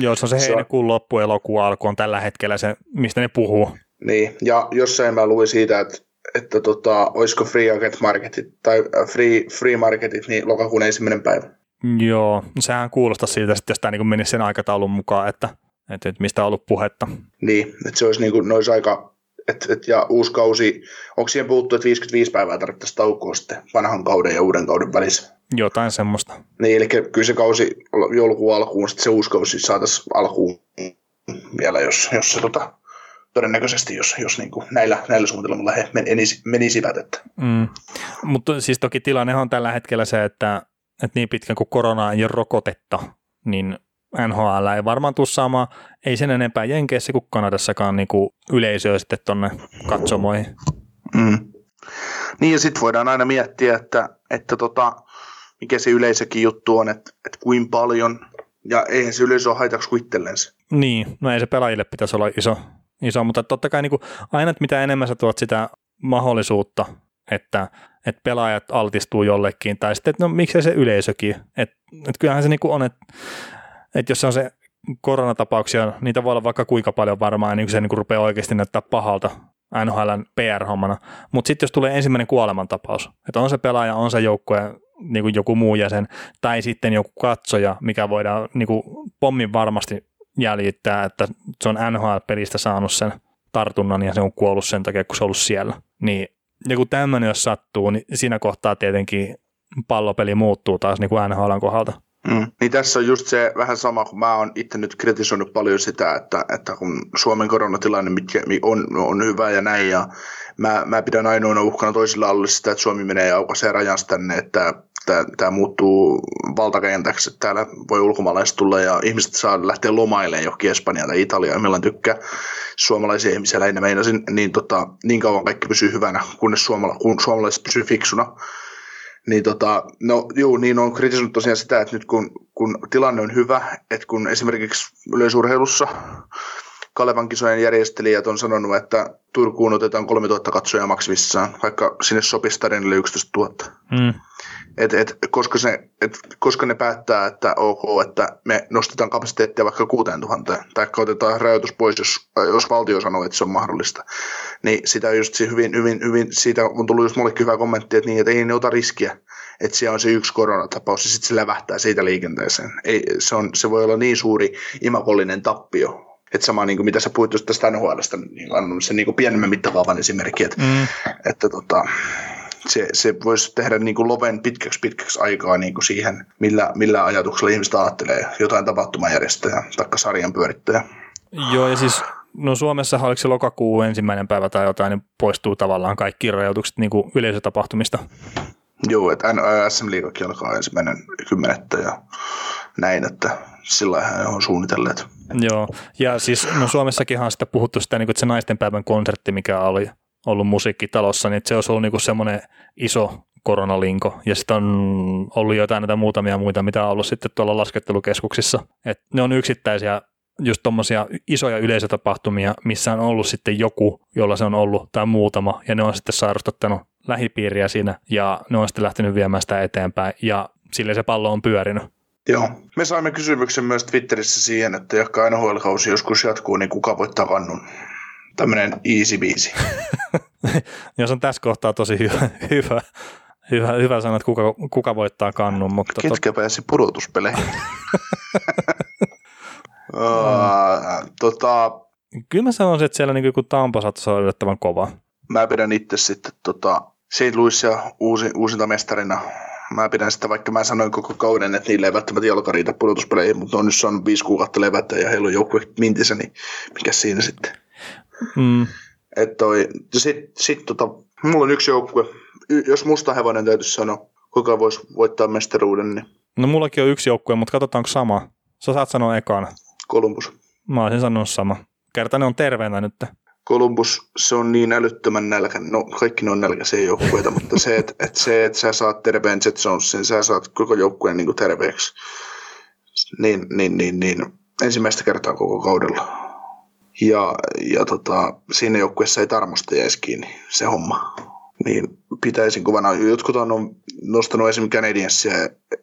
Joo, se on se heinäkuun loppu, elokuun alku on tällä hetkellä se, mistä ne puhuu. Niin, ja jossain mä luin siitä, että, että tota, olisiko free agent marketit tai äh, free, free marketit niin lokakuun ensimmäinen päivä. Joo, sehän kuulostaa siltä, että jos tämä niin menisi sen aikataulun mukaan, että että, että mistä on ollut puhetta. Niin, että se olisi, niin kuin, ne olisi aika, et, et, ja uusi kausi, onko siihen puhuttu, että 55 päivää tarvittaisiin taukoa sitten vanhan kauden ja uuden kauden välissä? Jotain semmoista. Niin, eli kyllä se kausi joulukuun alkuun, sitten se uusi kausi saataisiin alkuun vielä, jos, jos se tota, todennäköisesti, jos, jos niin kuin näillä, näillä suunnitelmilla he menisi, menisivät. Että. Mm. Mutta siis toki tilanne on tällä hetkellä se, että, että niin pitkän kuin korona ei ole rokotetta, niin NHL ei varmaan tule saamaan, ei sen enempää Jenkeissä kuin Kanadassakaan niin kuin yleisöä sitten tuonne katsomoihin. Mm. Niin ja sitten voidaan aina miettiä, että, että tota, mikä se yleisökin juttu on, että, että kuinka paljon, ja eihän se yleisö ole haitaksi kuin itsellensä. Niin, no ei se pelaajille pitäisi olla iso, iso mutta totta kai niin kuin, aina, että mitä enemmän sä tuot sitä mahdollisuutta, että, että pelaajat altistuu jollekin, tai sitten, että no miksei se yleisökin, että, että kyllähän se niin kuin on, että, että jos on se koronatapauksia, niitä voi olla vaikka kuinka paljon varmaan, niin se niin kuin rupeaa oikeasti näyttää pahalta NHLn PR-hommana, mutta sitten jos tulee ensimmäinen kuolemantapaus, että on se pelaaja, on se joukkue, niin kuin joku muu jäsen, tai sitten joku katsoja, mikä voidaan niin kuin pommin varmasti jäljittää, että se on NHL-pelistä saanut sen tartunnan ja se on kuollut sen takia, kun se on ollut siellä. Niin joku tämmöinen, jos sattuu, niin siinä kohtaa tietenkin pallopeli muuttuu taas niin kuin NHLn kohdalta. Mm. Niin tässä on just se vähän sama, kun mä oon itse nyt kritisoinut paljon sitä, että, että kun Suomen koronatilanne mitkä on, on hyvä ja näin, ja mä, mä pidän ainoana uhkana toisilla alueilla sitä, että Suomi menee ja aukaisee rajansa tänne, että tämä muuttuu valtakentäksi, että täällä voi ulkomaalaiset tulla ja ihmiset saa lähteä lomailemaan johonkin Espanjaan tai Italiaan, milloin tykkää suomalaisia ihmisiä lähinnä meinasin, niin, tota, niin kauan kaikki pysyy hyvänä, kunnes suomala, kun suomalaiset pysyy fiksuna. Niin tota, no juu, niin on kritisoinut tosiaan sitä, että nyt kun, kun tilanne on hyvä, että kun esimerkiksi yleisurheilussa Kalevan kisojen järjestelijät on sanonut, että Turkuun otetaan 3000 katsojaa maksimissaan, vaikka sinne sopisi stadionille 11 000. Mm. Et, et, koska, se, et, koska ne päättää, että ok, että me nostetaan kapasiteettia vaikka 6000, tai otetaan rajoitus pois, jos, jos valtio sanoo, että se on mahdollista. Niin sitä just hyvin, hyvin, hyvin, siitä on tullut just mullekin hyvä kommentti, että, niin, että ei ne ota riskiä, että siellä on se yksi koronatapaus ja sitten se lävähtää siitä liikenteeseen. Ei, se, on, se voi olla niin suuri imakollinen tappio, että sama niin kuin mitä sä puhuit just tästä NHLstä, niin on se niin kuin pienemmän mittakaavan esimerkki, että, mm. että tota, se, se voisi tehdä niin kuin loven pitkäksi pitkäksi aikaa niin kuin siihen, millä, millä ajatuksella ihmiset ajattelee jotain tapahtumajärjestäjää tai sarjan pyörittäjää. Joo, ja siis no Suomessa oliko se lokakuun ensimmäinen päivä tai jotain, niin poistuu tavallaan kaikki rajoitukset niin kuin yleisötapahtumista. Joo, että SM Liigakin alkaa ensimmäinen kymmenettä ja näin, että sillä he on suunnitelleet. Joo, ja siis no Suomessakin on sitä puhuttu sitä, niin kuin, että se naisten päivän konsertti, mikä oli ollut musiikkitalossa, niin se olisi ollut niin semmoinen iso koronalinko. Ja sitten on ollut jotain näitä muutamia muita, mitä on ollut sitten tuolla laskettelukeskuksissa. Et ne on yksittäisiä just tuommoisia isoja yleisötapahtumia, missä on ollut sitten joku, jolla se on ollut, tai muutama, ja ne on sitten sairastattanut lähipiiriä siinä, ja ne on sitten lähtenyt viemään sitä eteenpäin, ja sille se pallo on pyörinyt. Joo. Me saimme kysymyksen myös Twitterissä siihen, että jakka NHL-kausi joskus jatkuu, niin kuka voittaa kannun? Tämmöinen easy biisi. Jos on tässä kohtaa tosi hyvä, hyvä, hyvä, hyvä sanoa, että kuka, kuka voittaa kannun. Mutta Ketkä tot... pääsi pudotuspeleihin? uh, tota... Kyllä mä sanoisin, että siellä niin joku Tampa saattaisi olla yllättävän kova. Mä pidän itse sitten tota, St. Louisia uusi, uusinta mestarina mä pidän sitä, vaikka mä sanoin koko kauden, että niille ei välttämättä jalka riitä pudotuspeleihin, mutta on nyt saanut viisi kuukautta levätä ja heillä on joukkue mintissä, niin mikä siinä sitten. Mm. Että toi, sit, sit tota, mulla on yksi joukkue, jos musta hevonen täytyisi sanoa, kuka voisi voittaa mestaruuden, niin... No mullakin on yksi joukkue, mutta katsotaanko sama. Sä saat sanoa ekana. Columbus. Mä olisin sanonut sama. Kerta ne on terveenä nyt. Columbus, se on niin älyttömän nälkä, no kaikki ne on nälkäisiä joukkueita, mutta se, että et se, että sä saat terveen Jet Jonesin, sä saat koko joukkueen niin terveeksi, niin, niin, niin, niin, ensimmäistä kertaa koko kaudella. Ja, ja tota, siinä joukkueessa ei tarmosta jäisi kiinni se homma. Niin pitäisin kuvana. Jotkut on nostanut esimerkiksi Canadiensia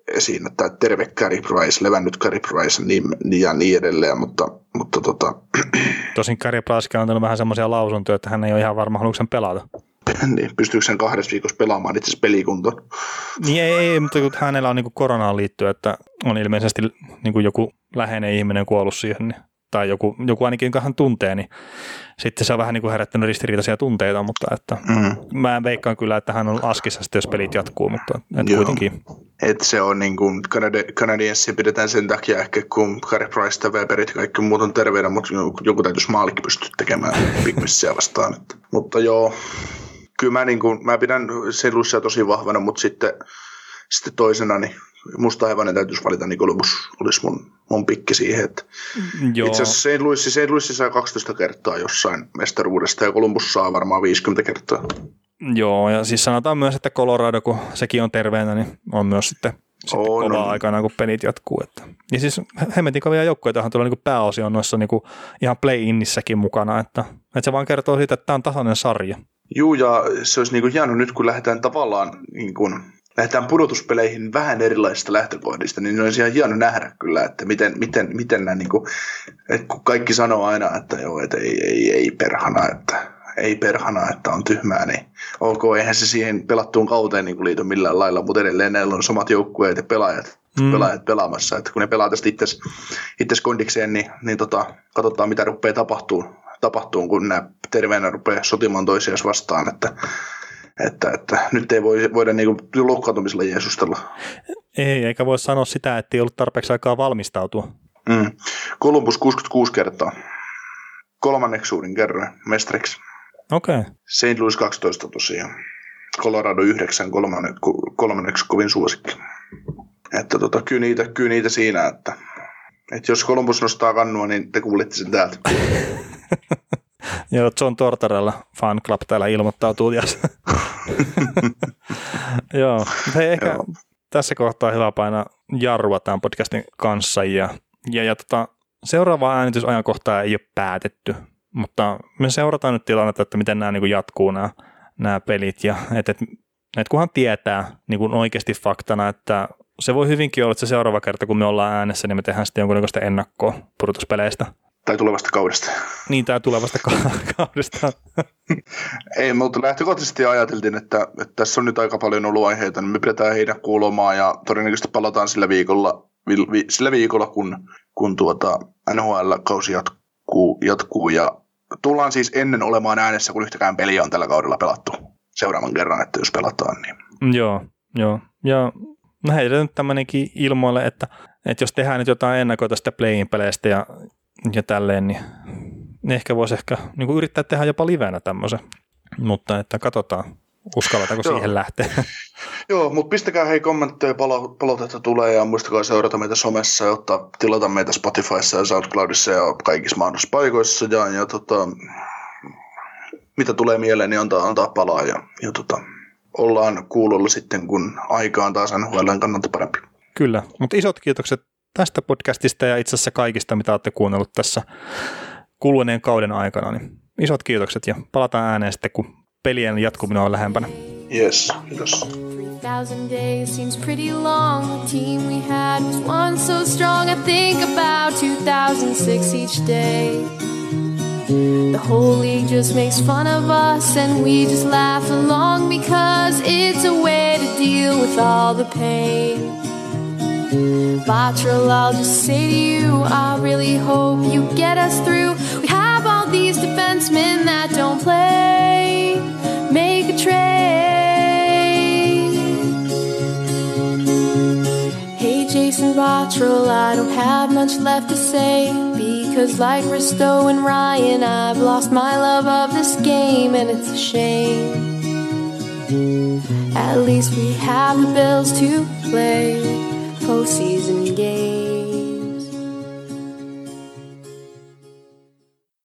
esiin, että terve Carey Price, levännyt Carey Price niin, ja niin edelleen, mutta, mutta tota... Tosin Carey Price on antanut vähän semmoisia lausuntoja, että hän ei ole ihan varma, haluatko sen pelata. niin, pystyykö sen kahdessa viikossa pelaamaan itse pelikuntoon? Niin ei, ei, mutta kun hänellä on niin koronaan liittyen, että on ilmeisesti niin joku läheinen ihminen kuollut siihen, niin tai joku, joku ainakin, jonka hän tuntee, niin sitten se on vähän niin kuin herättänyt ristiriitaisia tunteita, mutta että mm. mä veikkaan kyllä, että hän on askissa sitten, jos pelit jatkuu, mutta et kuitenkin. Et se on niin kuin Canadiensia pidetään sen takia ehkä, kun Carey Price ja Weberit ja kaikki muut on terveenä, mutta joku täytyisi maalikin pystyä tekemään Pigmissiä vastaan. Että. Mutta joo, kyllä mä, niin kuin, mä pidän Selusia tosi vahvana, mutta sitten, sitten toisena niin musta hevonen täytyisi valita, niin Columbus olisi mun, mun pikki siihen. Että Joo. Itse asiassa St. Louis, St. Louis saa 12 kertaa jossain mestaruudesta ja Columbus saa varmaan 50 kertaa. Joo, ja siis sanotaan myös, että Colorado, kun sekin on terveenä, niin on myös sitten, sitten oh, kova no. aikana, kun pelit jatkuu. Että. Ja siis hemmetin kovia joukkoja tulee niin pääosin on noissa niin ihan play-innissäkin mukana, että, että se vaan kertoo siitä, että tämä on tasainen sarja. Joo, ja se olisi niin kuin nyt, kun lähdetään tavallaan niin kuin lähdetään pudotuspeleihin vähän erilaisista lähtökohdista, niin olisi ihan hieno nähdä kyllä, että miten, miten, miten nämä, niin kuin, että kun kaikki sanoo aina, että joo, että ei, ei, ei perhana, että ei perhana, että on tyhmää, niin ok, eihän se siihen pelattuun kauteen niin liity millään lailla, mutta edelleen näillä on samat joukkueet ja pelaajat, mm. pelaajat pelaamassa, että kun ne pelaa tästä itse, itse kondikseen, niin, niin tota, katsotaan mitä rupeaa tapahtuu, tapahtuu, kun nämä terveenä rupeaa sotimaan toisiaan vastaan, että että, että nyt ei voi, voida niin loukkaantumisella jeesustella. Ei, eikä voi sanoa sitä, että ei ollut tarpeeksi aikaa valmistautua. Mm. Columbus 66 kertaa. Kolmanneksi suurin kerran mestariksi. Okei. Okay. St. Louis 12 tosiaan. Colorado 9, kolmanne, kolmanneksi kovin suosikki. Että tota, kyllä, niitä, kyllä niitä siinä, että, että jos Columbus nostaa kannua, niin te kuulitte sen täältä. Joo, John Tortorella fan club täällä ilmoittautuu. Joo, hei, ehkä Joo. tässä kohtaa hyvä painaa jarrua tämän podcastin kanssa. Ja, ja, ja tota, seuraavaa äänitysajankohtaa ei ole päätetty, mutta me seurataan nyt tilannetta, että miten nämä niin jatkuu nämä, nämä pelit. Ja että et, et kunhan tietää niin kuin oikeasti faktana, että se voi hyvinkin olla, että se seuraava kerta, kun me ollaan äänessä, niin me tehdään sitten jonkunnäköistä ennakkoa pudotuspeleistä. Tai tulevasta kaudesta. Niin, tai tulevasta kaudesta. Ei, mutta lähtökohtaisesti ajateltiin, että, että tässä on nyt aika paljon ollut aiheita, niin me pidetään heidän kuulomaa ja todennäköisesti palataan sillä viikolla, vi, sillä viikolla kun, kun tuota NHL-kausi jatkuu, jatkuu ja tullaan siis ennen olemaan äänessä, kun yhtäkään peliä on tällä kaudella pelattu seuraavan kerran, että jos pelataan. Niin. Joo, joo. Ja no heille nyt tämmöinenkin ilmoille, että, että jos tehdään nyt jotain ennakoita sitä play peleistä ja ja tälleen, niin ehkä voisi ehkä niin kuin yrittää tehdä jopa livenä tämmöisen, mutta että katsotaan, uskalletaanko siihen lähteä. Joo, mutta pistäkää hei kommentteja, palo- palautetta tulee ja muistakaa seurata meitä somessa ja ottaa, tilata meitä Spotifyssa ja SoundCloudissa ja kaikissa mahdollisissa paikoissa ja, ja tota, mitä tulee mieleen, niin antaa, antaa palaa ja, ja tota, ollaan kuulolla sitten, kun aika on taas NHLn kannalta parempi. Kyllä, mutta isot kiitokset tästä podcastista ja itse asiassa kaikista, mitä olette kuunnellut tässä kuluneen kauden aikana. Niin isot kiitokset ja palataan ääneen sitten, kun pelien jatkuminen on lähempänä. Yes, kiitos. thousand days seems pretty long. The team we had was once so strong. I think about 2006 each day. The whole league just makes fun of us, and we just laugh along because it's a way to deal with all the pain. Bottrell, I'll just say to you, I really hope you get us through. We have all these defensemen that don't play. Make a trade. Hey, Jason Bottrell, I don't have much left to say. Because, like Risto and Ryan, I've lost my love of this game, and it's a shame. At least we have the bills to play postseason game.